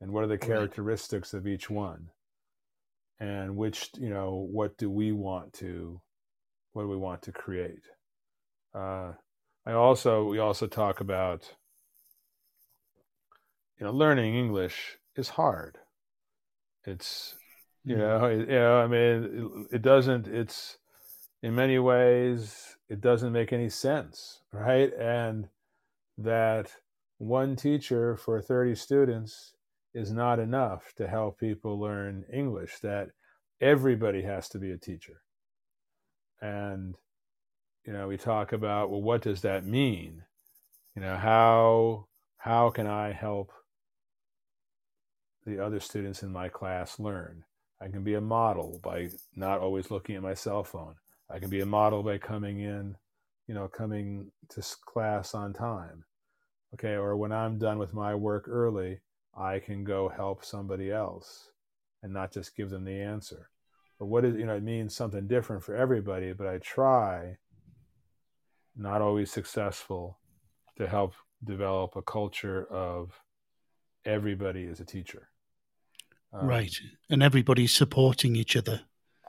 And what are the characteristics of each one? And which you know what do we want to what do we want to create? Uh, I also we also talk about you know learning English is hard. It's you know it, you know I mean it, it doesn't it's in many ways it doesn't make any sense right? And that one teacher for 30 students is not enough to help people learn English that everybody has to be a teacher. And you know we talk about well what does that mean? You know how how can i help the other students in my class learn. I can be a model by not always looking at my cell phone. I can be a model by coming in you know coming to class on time. Okay or when i'm done with my work early i can go help somebody else and not just give them the answer. But what is you know it means something different for everybody but i try not always successful to help develop a culture of everybody as a teacher. Um, right. And everybody's supporting each other.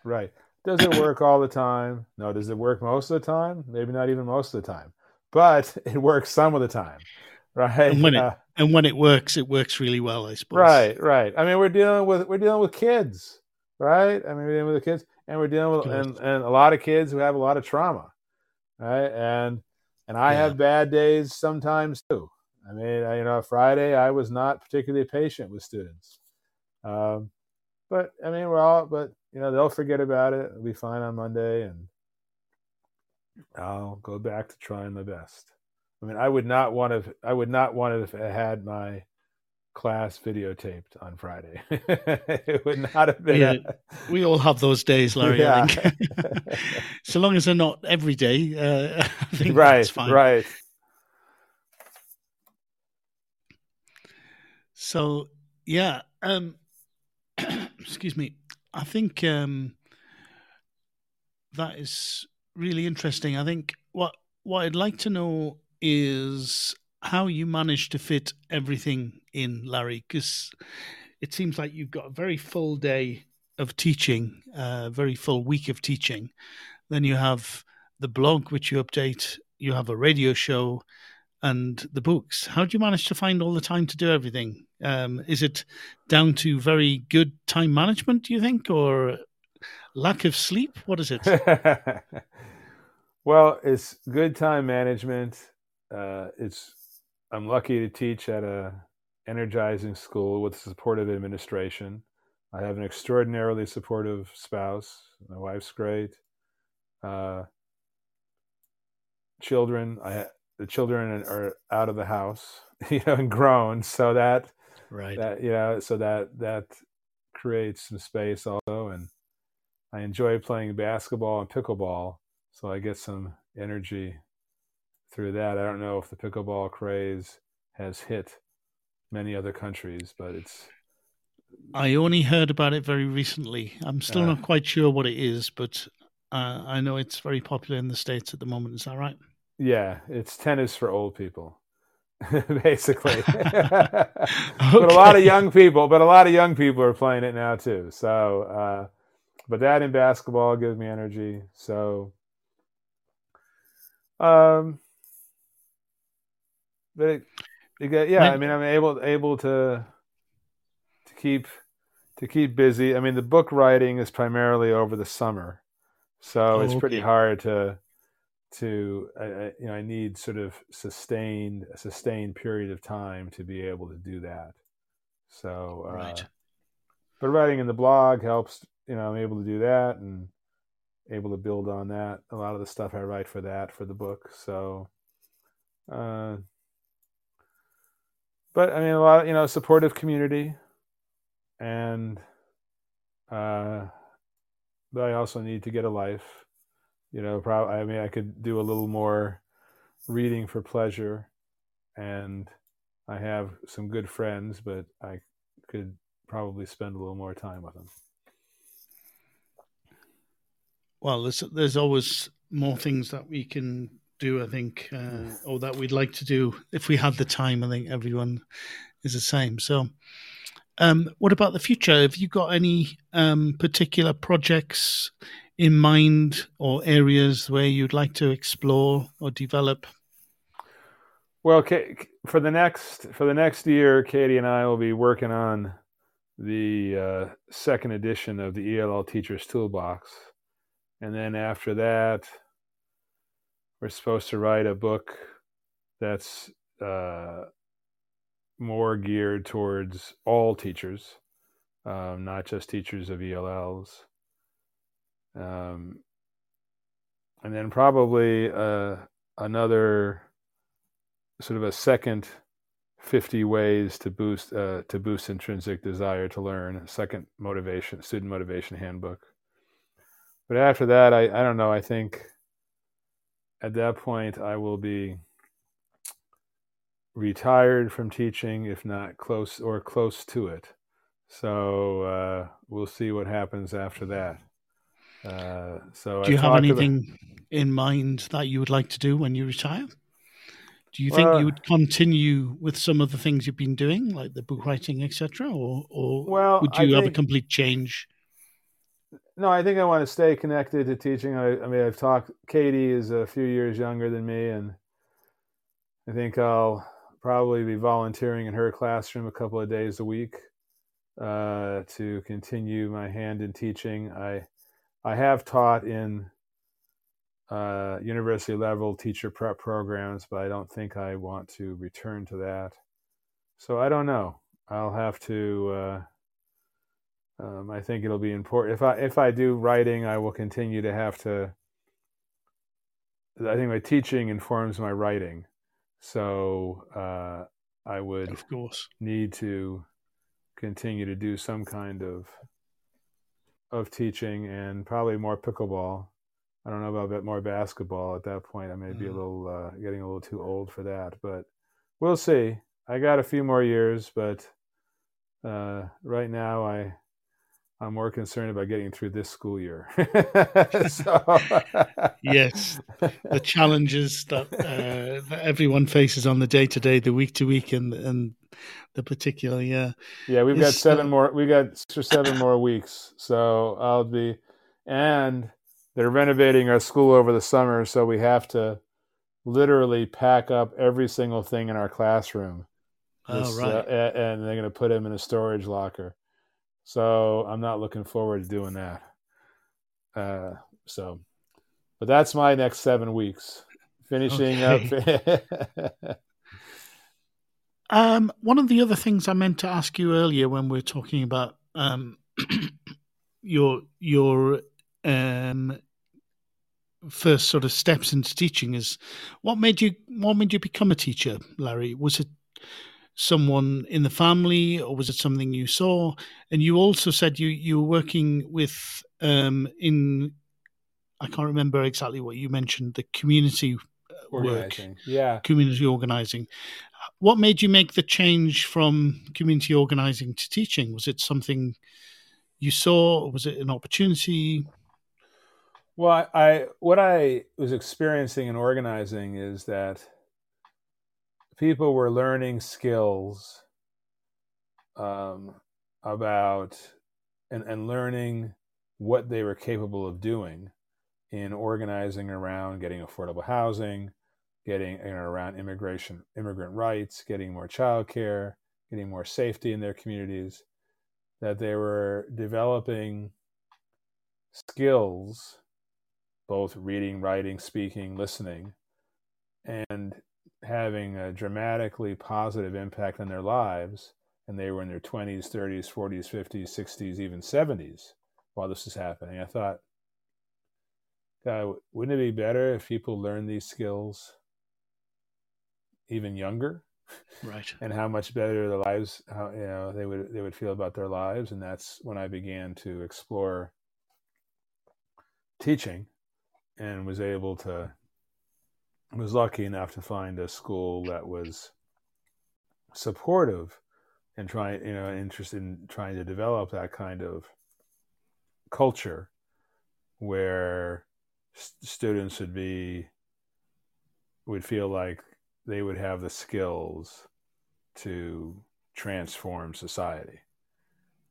Right. Does it work all the time? No. Does it work most of the time? Maybe not even most of the time, but [LAUGHS] it works some of the time. Right. And when, uh, it, and when it works, it works really well, I suppose. Right. Right. I mean, we're dealing with, we're dealing with kids, right? I mean, we're dealing with the kids and we're dealing with, and, and a lot of kids who have a lot of trauma right? And and I yeah. have bad days sometimes too. I mean, I, you know, Friday I was not particularly patient with students, um, but I mean, we're all, but you know, they'll forget about it. It'll be fine on Monday, and I'll go back to trying my best. I mean, I would not want to. I would not want to have had my class videotaped on Friday. [LAUGHS] it would not have been. Yeah, a... we all have those days, Larry. Yeah. [LAUGHS] [LAUGHS] so long as they're not every day, uh, right, right. So yeah, um, excuse me. I think um, that is really interesting. I think what what I'd like to know is how you manage to fit everything in, Larry, because it seems like you've got a very full day of teaching, a very full week of teaching. Then you have the blog, which you update, you have a radio show, and the books. How do you manage to find all the time to do everything? Um, is it down to very good time management, do you think, or lack of sleep? What is it? [LAUGHS] well, it's good time management. Uh, it's I'm lucky to teach at a energizing school with supportive administration. I have an extraordinarily supportive spouse. My wife's great. Uh, children, I the children are out of the house, [LAUGHS] you know, and grown, so that right, that you know, so that that creates some space also, and I enjoy playing basketball and pickleball, so I get some energy through that. I don't know if the pickleball craze has hit many other countries, but it's. I only heard about it very recently. I'm still uh, not quite sure what it is, but uh, I know it's very popular in the states at the moment. Is that right? Yeah, it's tennis for old people, [LAUGHS] basically. okay. [LAUGHS] But a lot of young people, but a lot of young people are playing it now too. So, uh, but that in basketball gives me energy. So, um, but it, it, yeah, I mean, I'm able able to to keep to keep busy. I mean, the book writing is primarily over the summer, So oh, it's pretty hard to to I, I, you know I need sort of sustained a sustained period of time to be able to do that. So uh, right. But writing in the blog helps. You know, I'm able to do that and able to build on that. A lot of the stuff I write for that for the book. So, uh, but I mean, a lot. Of, you know, supportive community, and uh, but I also need to get a life you know probably i mean i could do a little more reading for pleasure and i have some good friends but i could probably spend a little more time with them. Well there's there's always more things that we can do i think uh, hmm. or that we'd like to do if we had the time. I think everyone is the same. So um, what about the future? Have you got any um, particular projects in mind or areas where you'd like to explore or develop? Well, for the next for the next year, Katie and I will be working on the uh, second edition of the ELL Teachers Toolbox, and then after that, we're supposed to write a book that's uh, more geared towards all teachers, um, not just teachers of ELLs. Um, and then probably uh, another sort of a second 50 ways to boost uh, to boost intrinsic desire to learn second motivation student motivation handbook. But after that i i don't know i think at that point i will be retired from teaching if not close or close to it. So uh, we'll see what happens after that uh, so do you have anything in mind that you would like to do when you retire? Do you think you would continue with some of the things you've been doing, like the book writing, etc., or, or well, would you I have think, a complete change? No, I think I want to stay connected to teaching. I, I mean, I've talked. Katie is a few years younger than me, and I think I'll probably be volunteering in her classroom a couple of days a week uh, to continue my hand in teaching. I I have taught in uh, university level teacher prep programs, but I don't think I want to return to that. So I don't know. I'll have to. Uh, um, I think it'll be important if I if I do writing, I will continue to have to. I think my teaching informs my writing, so uh, I would of course need to continue to do some kind of of teaching and probably more pickleball. I don't know about a bit more basketball at that point. I may be a mm. little uh, getting a little too old for that, but we'll see. I got a few more years, but uh, right now I I'm more concerned about getting through this school year. [LAUGHS] yes, the challenges that, uh, that everyone faces on the day to day, the week to week, and and the particular yeah. Yeah, we've got seven uh, more. We got six or seven more weeks, so I'll be, and they're renovating our school over the summer, so we have to literally pack up every single thing in our classroom. Oh, right. Uh, and they're going to put them in a storage locker. So I'm not looking forward to doing that. Uh, so, but that's my next seven weeks. Finishing okay. up. [LAUGHS] um, one of the other things I meant to ask you earlier when we are talking about um, [CLEARS THROAT] your your um, first sort of steps into teaching is what made you what made you become a teacher, Larry? Was it someone in the family, or was it something you saw? And you also said you you were working with um, in I can't remember exactly what you mentioned the community uh, organizing. work, yeah, community organizing. What made you make the change from community organizing to teaching? Was it something you saw? Was it an opportunity? Well, I what I was experiencing in organizing is that people were learning skills um, about and, and learning what they were capable of doing in organizing around getting affordable housing, getting you know, around immigration, immigrant rights, getting more childcare, getting more safety in their communities. That they were developing skills both reading, writing, speaking, listening, and having a dramatically positive impact on their lives. And they were in their 20s, 30s, 40s, 50s, 60s, even 70s while this was happening. I thought, God, wouldn't it be better if people learned these skills even younger? Right. [LAUGHS] and how much better their lives, how you know they would they would feel about their lives, and that's when I began to explore teaching, and was able to was lucky enough to find a school that was supportive and trying you know interested in trying to develop that kind of culture where st- students would be would feel like they would have the skills to transform society.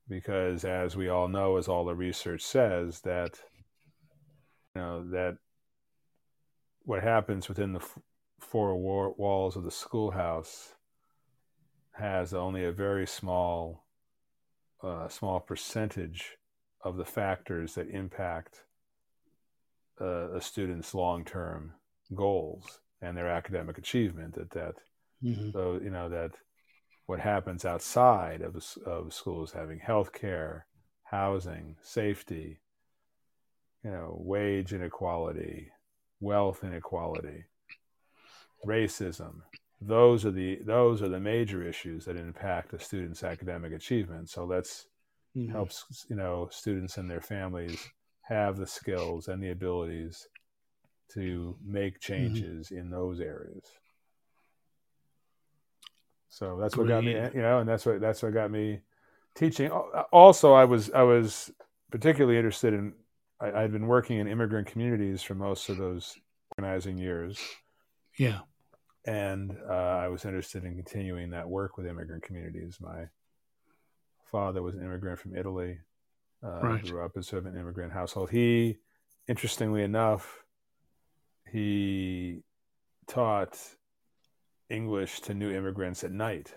Because as we all know as all the research says that you know that what happens within the f- four walls of the schoolhouse has only a very small uh, small percentage of the factors that impact uh, a student's long-term goals and their academic achievement that that mm-hmm. so you know that what happens outside of of schools having health care housing safety you know wage inequality wealth inequality racism those are the those are the major issues that impact a student's academic achievement so let's mm-hmm. helps you know students and their families have the skills and the abilities to make mm-hmm. changes mm-hmm. in those areas. So that's what got me, you know, and that's what that's what got me teaching. Also, I was I was particularly interested in. I, I'd been working in immigrant communities for most of those organizing years. Yeah, and uh, I was interested in continuing that work with immigrant communities. My father was an immigrant from Italy. Uh, right. Grew up in sort of an immigrant household. He, interestingly enough, he taught English to new immigrants at night.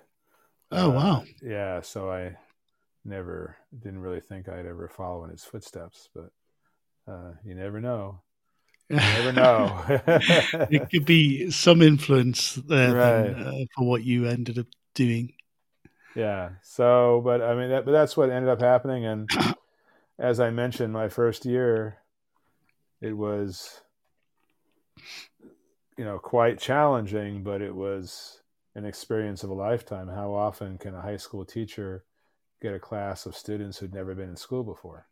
Oh wow! Uh, yeah, so I never didn't really think I'd ever follow in his footsteps, but uh, you never know. [LAUGHS] You never know. [LAUGHS] it could be some influence there right. then, uh, for what you ended up doing. Yeah. So, but I mean, that, but that's what ended up happening. And [CLEARS THROAT] as I mentioned, my first year, it was you know quite challenging but it was an experience of a lifetime how often can a high school teacher get a class of students who'd never been in school before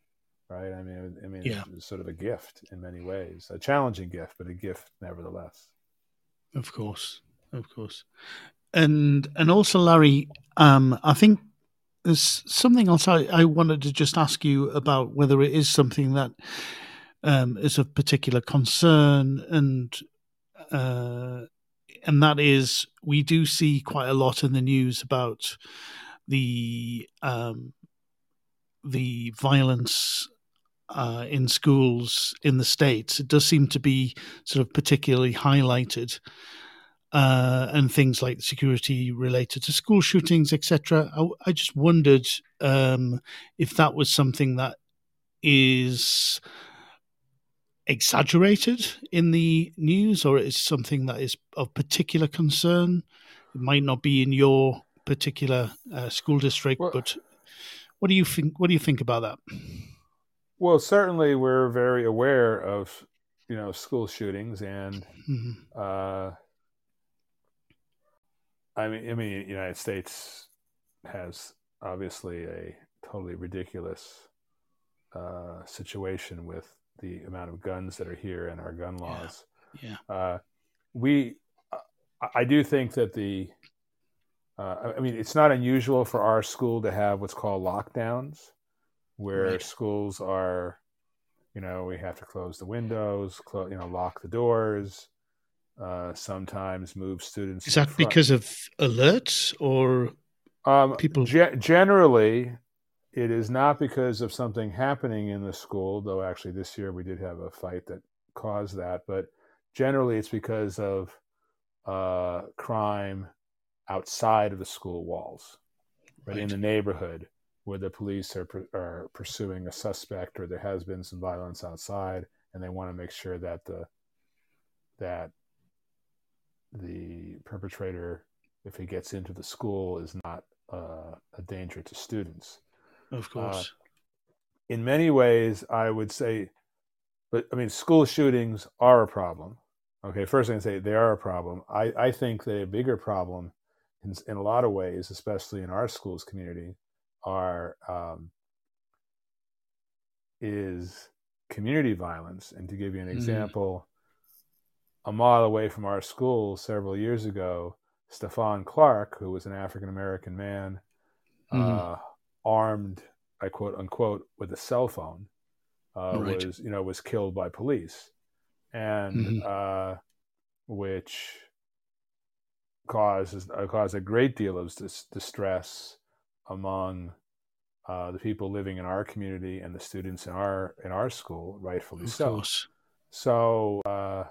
right? I mean i mean yeah. it's sort of a gift in many ways a challenging gift but a gift nevertheless. Of course of course. And and also larry um i think there's something else I, I wanted to just ask you about whether it is something that um, is of particular concern, and uh, and that is we do see quite a lot in the news about the um, the violence uh, in schools in the states. It does seem to be sort of particularly highlighted. Uh, and things like security related to school shootings, etc. I, I, just wondered um, if that was something that is exaggerated in the news or is something that is of particular concern? It might not be in your particular uh, school district, well, but what do you think? What do you think about that? Well, certainly we're very aware of you know school shootings, and mm-hmm. uh, I mean, I mean, the United States has obviously a totally ridiculous uh, situation with the amount of guns that are here and our gun laws. Yeah. yeah. Uh, we, I do think that the, uh, I mean, it's not unusual for our school to have what's called lockdowns, where right. schools are, you know, we have to close the windows, close, you know, lock the doors. Uh, sometimes move students. Is that because of alerts or um, people? Ge- generally, it is not because of something happening in the school, though actually this year we did have a fight that caused that, but generally it's because of uh, crime outside of the school walls, right, right. in the neighborhood where the police are, are pursuing a suspect or there has been some violence outside and they want to make sure that the that the perpetrator, if he gets into the school, is not uh, a danger to students. Of course. Uh, in many ways, I would say, but I mean, school shootings are a problem. Okay, first I say they are a problem. I, I think that a bigger problem, in, in a lot of ways, especially in our schools community, are um, is community violence. And to give you an mm-hmm. example, mm. a mile away from our school several years ago, Stephon Clark, who was an African American man, mm. uh, armed, I quote unquote, with a cell phone, uh, right. was you know was killed by police, and mm-hmm. uh, which causes uh, caused a great deal of dis- distress among uh, the people living in our community and the students in our in our school, rightfully of so. Course. So uh,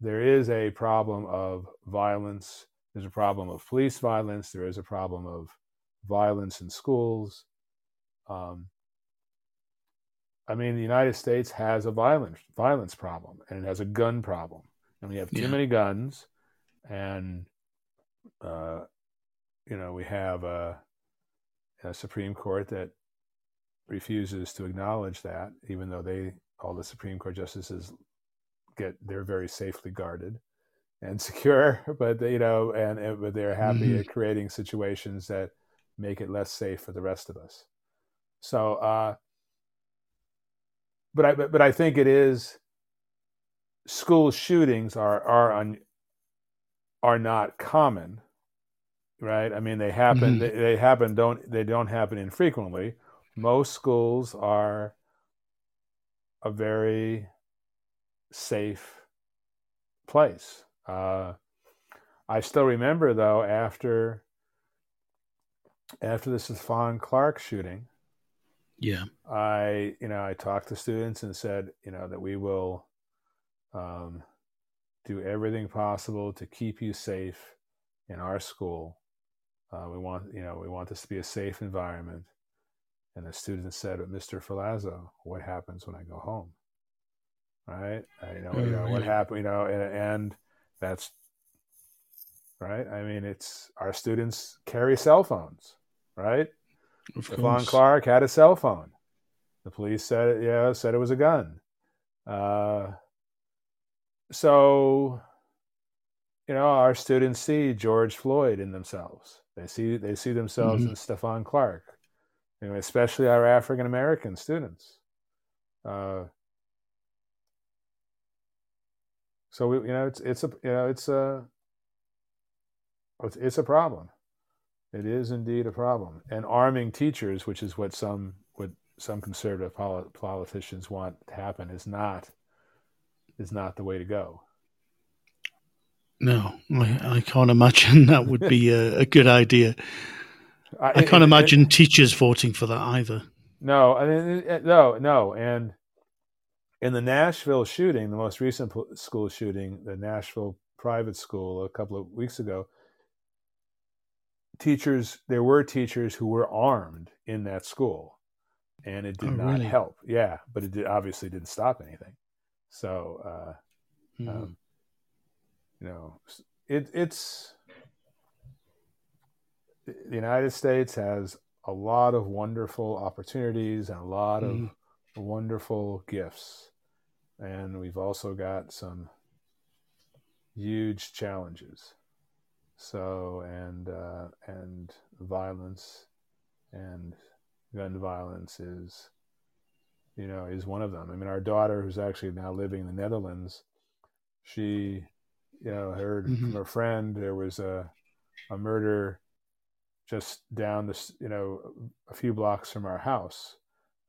there is a problem of violence. There's a problem of police violence. There is a problem of violence in schools. Um, I mean, the United States has a violence violence problem, and it has a gun problem, and we have too yeah. many guns, and uh, you know we have a, a, Supreme Court that refuses to acknowledge that, even though they all the Supreme Court justices get they're very safely guarded and [LAUGHS] secure, but they, you know, and, and but they're happy mm-hmm. at creating situations that make it less safe for the rest of us. So, uh, but I but, but I think it is school shootings are are un, are not common, right? I mean, they happen. Mm-hmm. They, they happen. Don't they don't happen infrequently. Most schools are a very safe place. Uh, I still remember though after after the Stephon Clark shooting, yeah. I, you know, I talked to students and said, you know, that we will um, do everything possible to keep you safe in our school. Uh, we want, you know, we want this to be a safe environment. And the students said, but Mr. Ferlazzo, what happens when I go home? Right? you know, you know what happened, you know, and, and that's right. I mean, it's our students carry cell phones, right? Stephon Clark had a cell phone. The police said, yeah, said it was a gun. Uh, so, you know, our students see George Floyd in themselves. They see they see themselves mm-hmm. in Stephon Clark, you know, especially our African American students. Uh, so we, you know, it's it's a you know it's a it's, it's a problem. It is indeed a problem. And arming teachers, which is what some what some conservative politicians want to happen, is not is not the way to go. No, I, I can't imagine [LAUGHS] that would be a, a good idea. I, I can't it, imagine it, teachers voting for that either. No, I mean, no, no. And in the Nashville shooting, the most recent school shooting, the Nashville private school a couple of weeks ago, teachers there were teachers who were armed in that school and it did oh, not really? help yeah but it did, obviously didn't stop anything so uh, mm-hmm. um, you know it, it's the united states has a lot of wonderful opportunities and a lot mm-hmm. of wonderful gifts and we've also got some huge challenges so and uh, and violence and gun violence is you know is one of them. I mean, our daughter, who's actually now living in the Netherlands, she you know heard mm-hmm. from a friend there was a a murder just down this you know a few blocks from our house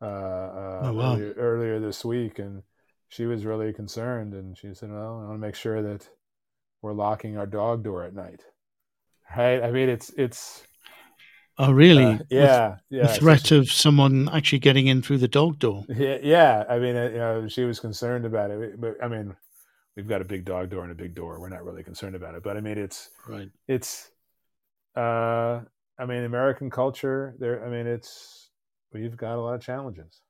uh, uh, oh, wow. earlier, earlier this week, and she was really concerned, and she said, "Well, I want to make sure that we're locking our dog door at night." right? I mean, it's it's. Oh, really? Uh, yeah, With yeah. The threat of someone actually getting in through the dog door. Yeah, yeah. I mean, uh, you know, she was concerned about it, but I mean, we've got a big dog door and a big door. We're not really concerned about it, but I mean, it's right. It's, uh, I mean, American culture. There, I mean, it's we've got a lot of challenges.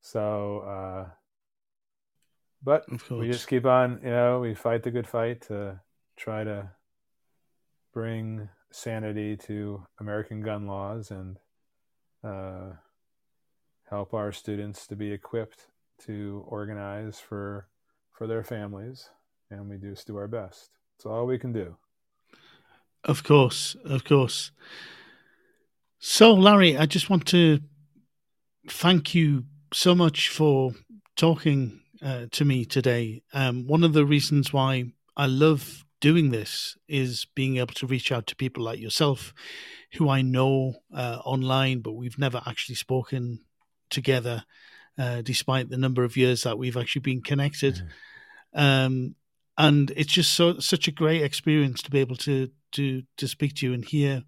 So, uh, but we just keep on. You know, we fight the good fight to try to bring sanity to American gun laws and uh, help our students to be equipped to organize for for their families, and we just do our best. It's all we can do. Of course, of course. So, Larry, I just want to thank you so much for talking uh, to me today. Um, one of the reasons why I love doing this is being able to reach out to people like yourself who I know uh, online, but we've never actually spoken together, uh, despite the number of years that we've actually been connected. Um, and it's just so such a great experience to be able to to to speak to you and hear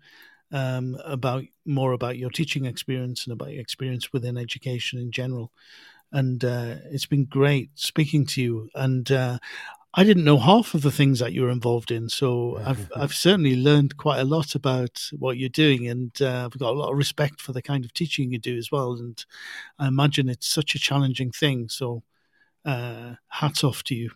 um, about more about your teaching experience and about your experience within education in general. And uh, it's been great speaking to you. And uh, I didn't know half of the things that you're involved in, so I've I've certainly learned quite a lot about what you're doing, and uh, I've got a lot of respect for the kind of teaching you do as well. And I imagine it's such a challenging thing. So, uh, hats off to you.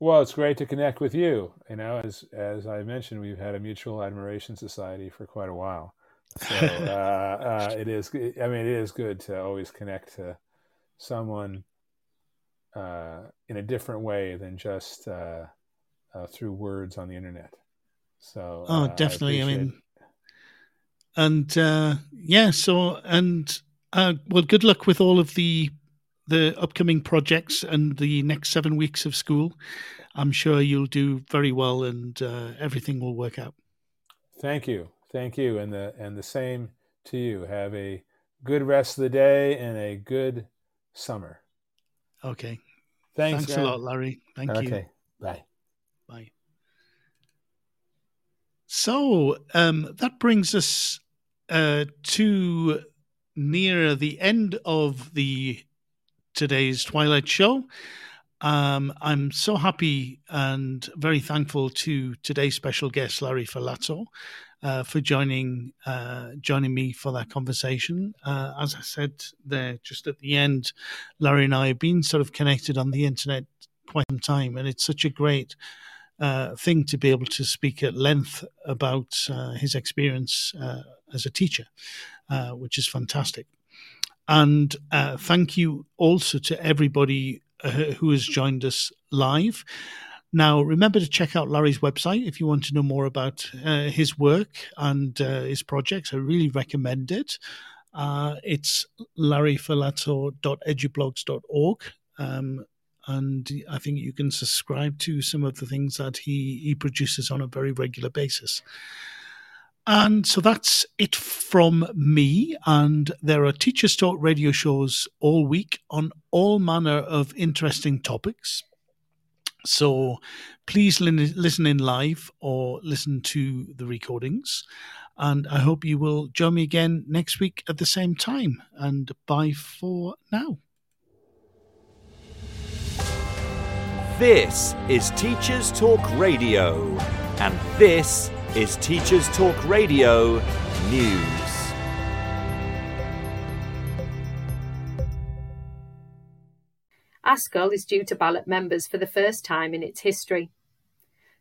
Well, it's great to connect with you. You know, as as I mentioned, we've had a mutual admiration society for quite a while. So [LAUGHS] uh, uh, it is. I mean, it is good to always connect to someone uh, in a different way than just uh, uh, through words on the internet. So, oh, uh, definitely. I, I, mean, and uh, yeah. So, and uh, well, good luck with all of the the upcoming projects and the next seven weeks of school. I'm sure you'll do very well, and everything will work out. Thank you, thank you, and the and the same to you. Have a good rest of the day and a good summer. Okay. Thanks, Thanks a lot, Larry. Thank okay. you. Okay. Bye. Bye. So um, that brings us uh, to near the end of the today's Twilight Show. Um, I'm so happy and very thankful to today's special guest, Larry Ferlazzo, uh, for joining uh, joining me for that conversation. Uh, as I said there just at the end, Larry and I have been sort of connected on the internet quite some time, and it's such a great uh, thing to be able to speak at length about uh, his experience uh, as a teacher, which is fantastic. And thank you also to everybody who has joined us live. Now, remember to check out Larry's website if you want to know more about uh, his work and uh, his projects. I really recommend it. Uh, it's larryferlazzo.edublogs.org. Um, and I think you can subscribe to some of the things that he, he produces on a very regular basis. And so that's it from me. And there are Teachers Talk radio shows all week on all manner of interesting topics. So please listen in live or listen to the recordings. And I hope you will join me again next week at the same time. And bye for now. This is Teachers Talk Radio, and this is Teachers Talk Radio News. ASCL is due to ballot members for the first time in its history.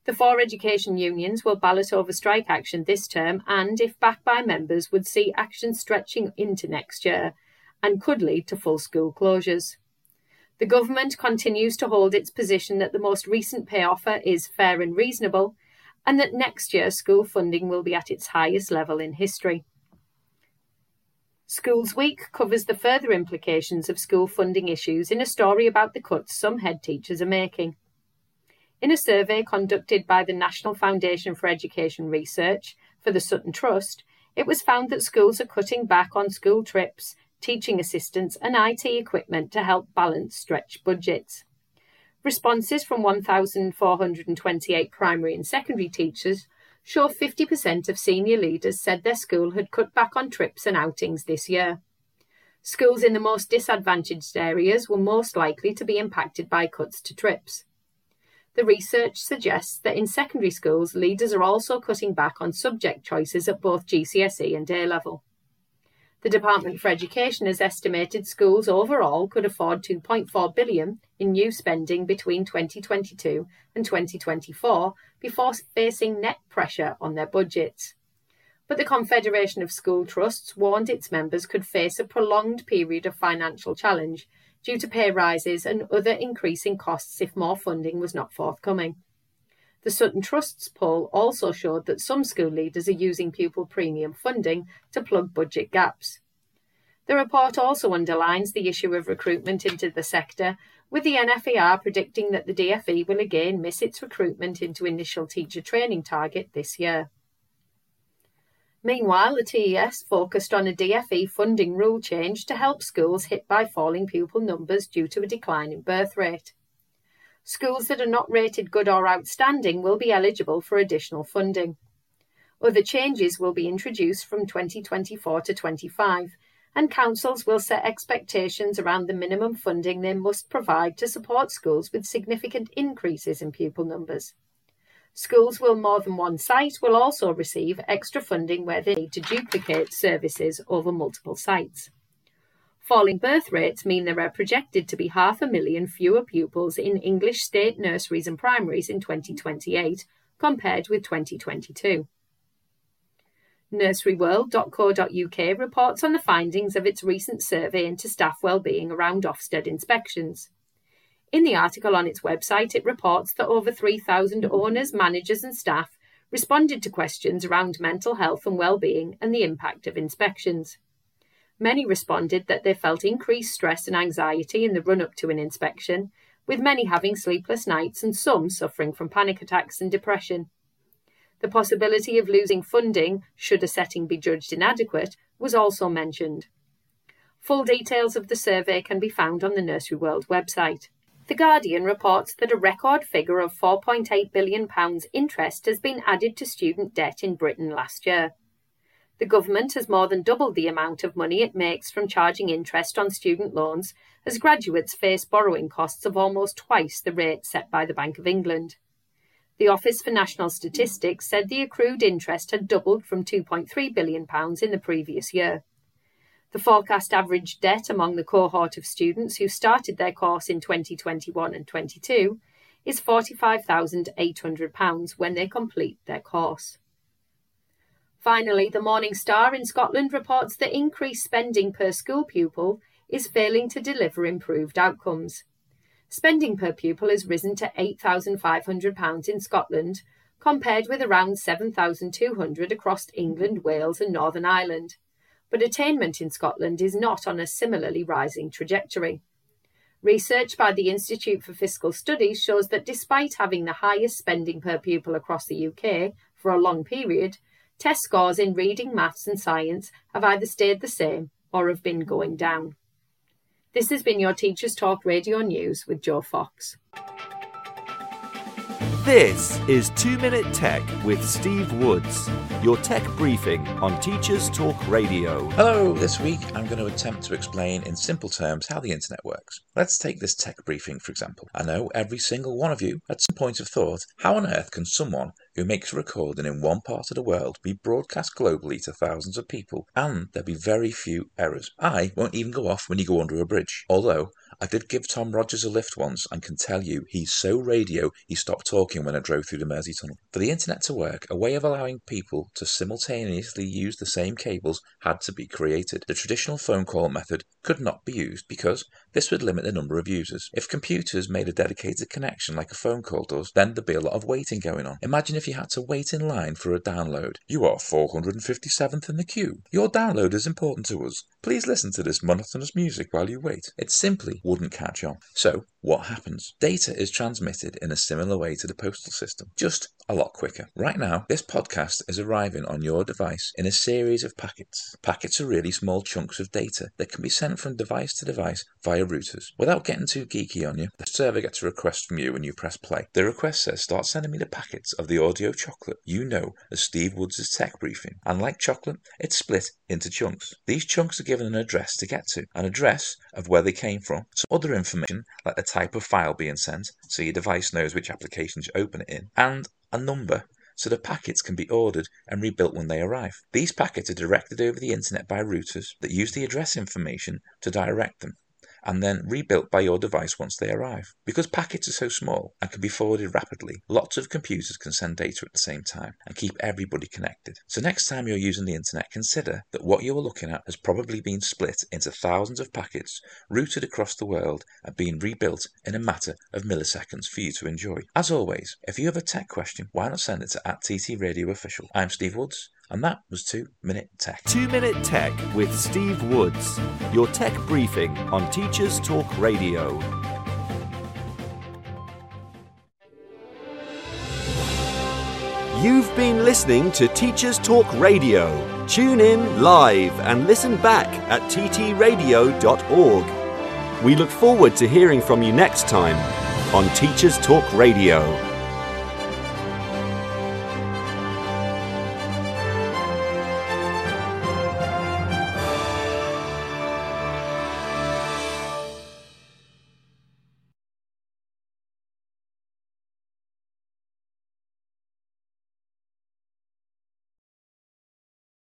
The four education unions will ballot over strike action this term and, if backed by members, would see action stretching into next year and could lead to full school closures. The government continues to hold its position that the most recent pay offer is fair and reasonable and that next year school funding will be at its highest level in history. Schools Week covers the further implications of school funding issues in a story about the cuts some head teachers are making. In a survey conducted by the National Foundation for Education Research for the Sutton Trust, it was found that schools are cutting back on school trips, teaching assistants, and IT equipment to help balance stretched budgets. Responses from 1,428 primary and secondary teachers show 50% of senior leaders said their school had cut back on trips and outings this year. Schools in the most disadvantaged areas were most likely to be impacted by cuts to trips. The research suggests that in secondary schools, leaders are also cutting back on subject choices at both GCSE and A level. The Department for Education has estimated schools overall could afford 2.4 billion in new spending between 2022 and 2024 before facing net pressure on their budgets. But the Confederation of School Trusts warned its members could face a prolonged period of financial challenge due to pay rises and other increasing costs if more funding was not forthcoming. The Sutton Trust's poll also showed that some school leaders are using pupil premium funding to plug budget gaps. The report also underlines the issue of recruitment into the sector, with the NFER predicting that the DFE will again miss its recruitment into initial teacher training target this year. Meanwhile, the TES focused on a DFE funding rule change to help schools hit by falling pupil numbers due to a decline in birth rate. Schools that are not rated good or outstanding will be eligible for additional funding. Other changes will be introduced from 2024 to 25, and councils will set expectations around the minimum funding they must provide to support schools with significant increases in pupil numbers. Schools with more than one site will also receive extra funding where they need to duplicate services over multiple sites. Falling birth rates mean there are projected to be half a million fewer pupils in English state nurseries and primaries in 2028 compared with 2022. Nurseryworld.co.uk reports on the findings of its recent survey into staff well-being around Ofsted inspections. In the article on its website, it reports that over 3,000 owners, managers, and staff responded to questions around mental health and well-being and the impact of inspections. Many responded that they felt increased stress and anxiety in the run up to an inspection, with many having sleepless nights and some suffering from panic attacks and depression. The possibility of losing funding should a setting be judged inadequate was also mentioned. Full details of the survey can be found on the Nursery World website. The Guardian reports that a record figure of £4.8 billion interest has been added to student debt in Britain last year. The government has more than doubled the amount of money it makes from charging interest on student loans as graduates face borrowing costs of almost twice the rate set by the Bank of England. The Office for National Statistics said the accrued interest had doubled from £2.3 billion in the previous year. The forecast average debt among the cohort of students who started their course in 2021 and 22 is £45,800 when they complete their course. Finally, the Morning Star in Scotland reports that increased spending per school pupil is failing to deliver improved outcomes. Spending per pupil has risen to £8,500 in Scotland, compared with around 7,200 across England, Wales, and Northern Ireland. But attainment in Scotland is not on a similarly rising trajectory. Research by the Institute for Fiscal Studies shows that despite having the highest spending per pupil across the UK for a long period, Test scores in reading, maths, and science have either stayed the same or have been going down. This has been your Teachers Talk Radio News with Joe Fox. This is 2 Minute Tech with Steve Woods, your tech briefing on Teachers Talk Radio. Hello, this week I'm going to attempt to explain in simple terms how the internet works. Let's take this tech briefing for example. I know every single one of you at some point have thought, how on earth can someone who makes a recording in one part of the world be broadcast globally to thousands of people and there be very few errors? I won't even go off when you go under a bridge, although I did give Tom Rogers a lift once and can tell you he's so radio he stopped talking when I drove through the Mersey Tunnel. For the internet to work, a way of allowing people to simultaneously use the same cables had to be created. The traditional phone call method could not be used because this would limit the number of users. If computers made a dedicated connection like a phone call does, then there'd be a lot of waiting going on. Imagine if you had to wait in line for a download. You are 457th in the queue. Your download is important to us. Please listen to this monotonous music while you wait. It simply wouldn't catch on. So, what happens? Data is transmitted in a similar way to the postal system, just a lot quicker. Right now, this podcast is arriving on your device in a series of packets. Packets are really small chunks of data that can be sent from device to device via routers. Without getting too geeky on you, the server gets a request from you when you press play. The request says start sending me the packets of the audio chocolate you know as Steve Woods' tech briefing. And like chocolate, it's split into chunks. These chunks are given an address to get to, an address of where they came from, some other information like the type of file being sent, so your device knows which application to open it in, and a number so the packets can be ordered and rebuilt when they arrive. These packets are directed over the internet by routers that use the address information to direct them and then rebuilt by your device once they arrive. Because packets are so small and can be forwarded rapidly, lots of computers can send data at the same time and keep everybody connected. So next time you're using the internet, consider that what you are looking at has probably been split into thousands of packets, routed across the world, and being rebuilt in a matter of milliseconds for you to enjoy. As always, if you have a tech question, why not send it to at TT Radio Official. I'm Steve Woods. And that was 2 Minute Tech. 2 Minute Tech with Steve Woods, your tech briefing on Teachers Talk Radio. You've been listening to Teachers Talk Radio. Tune in live and listen back at ttradio.org. We look forward to hearing from you next time on Teachers Talk Radio.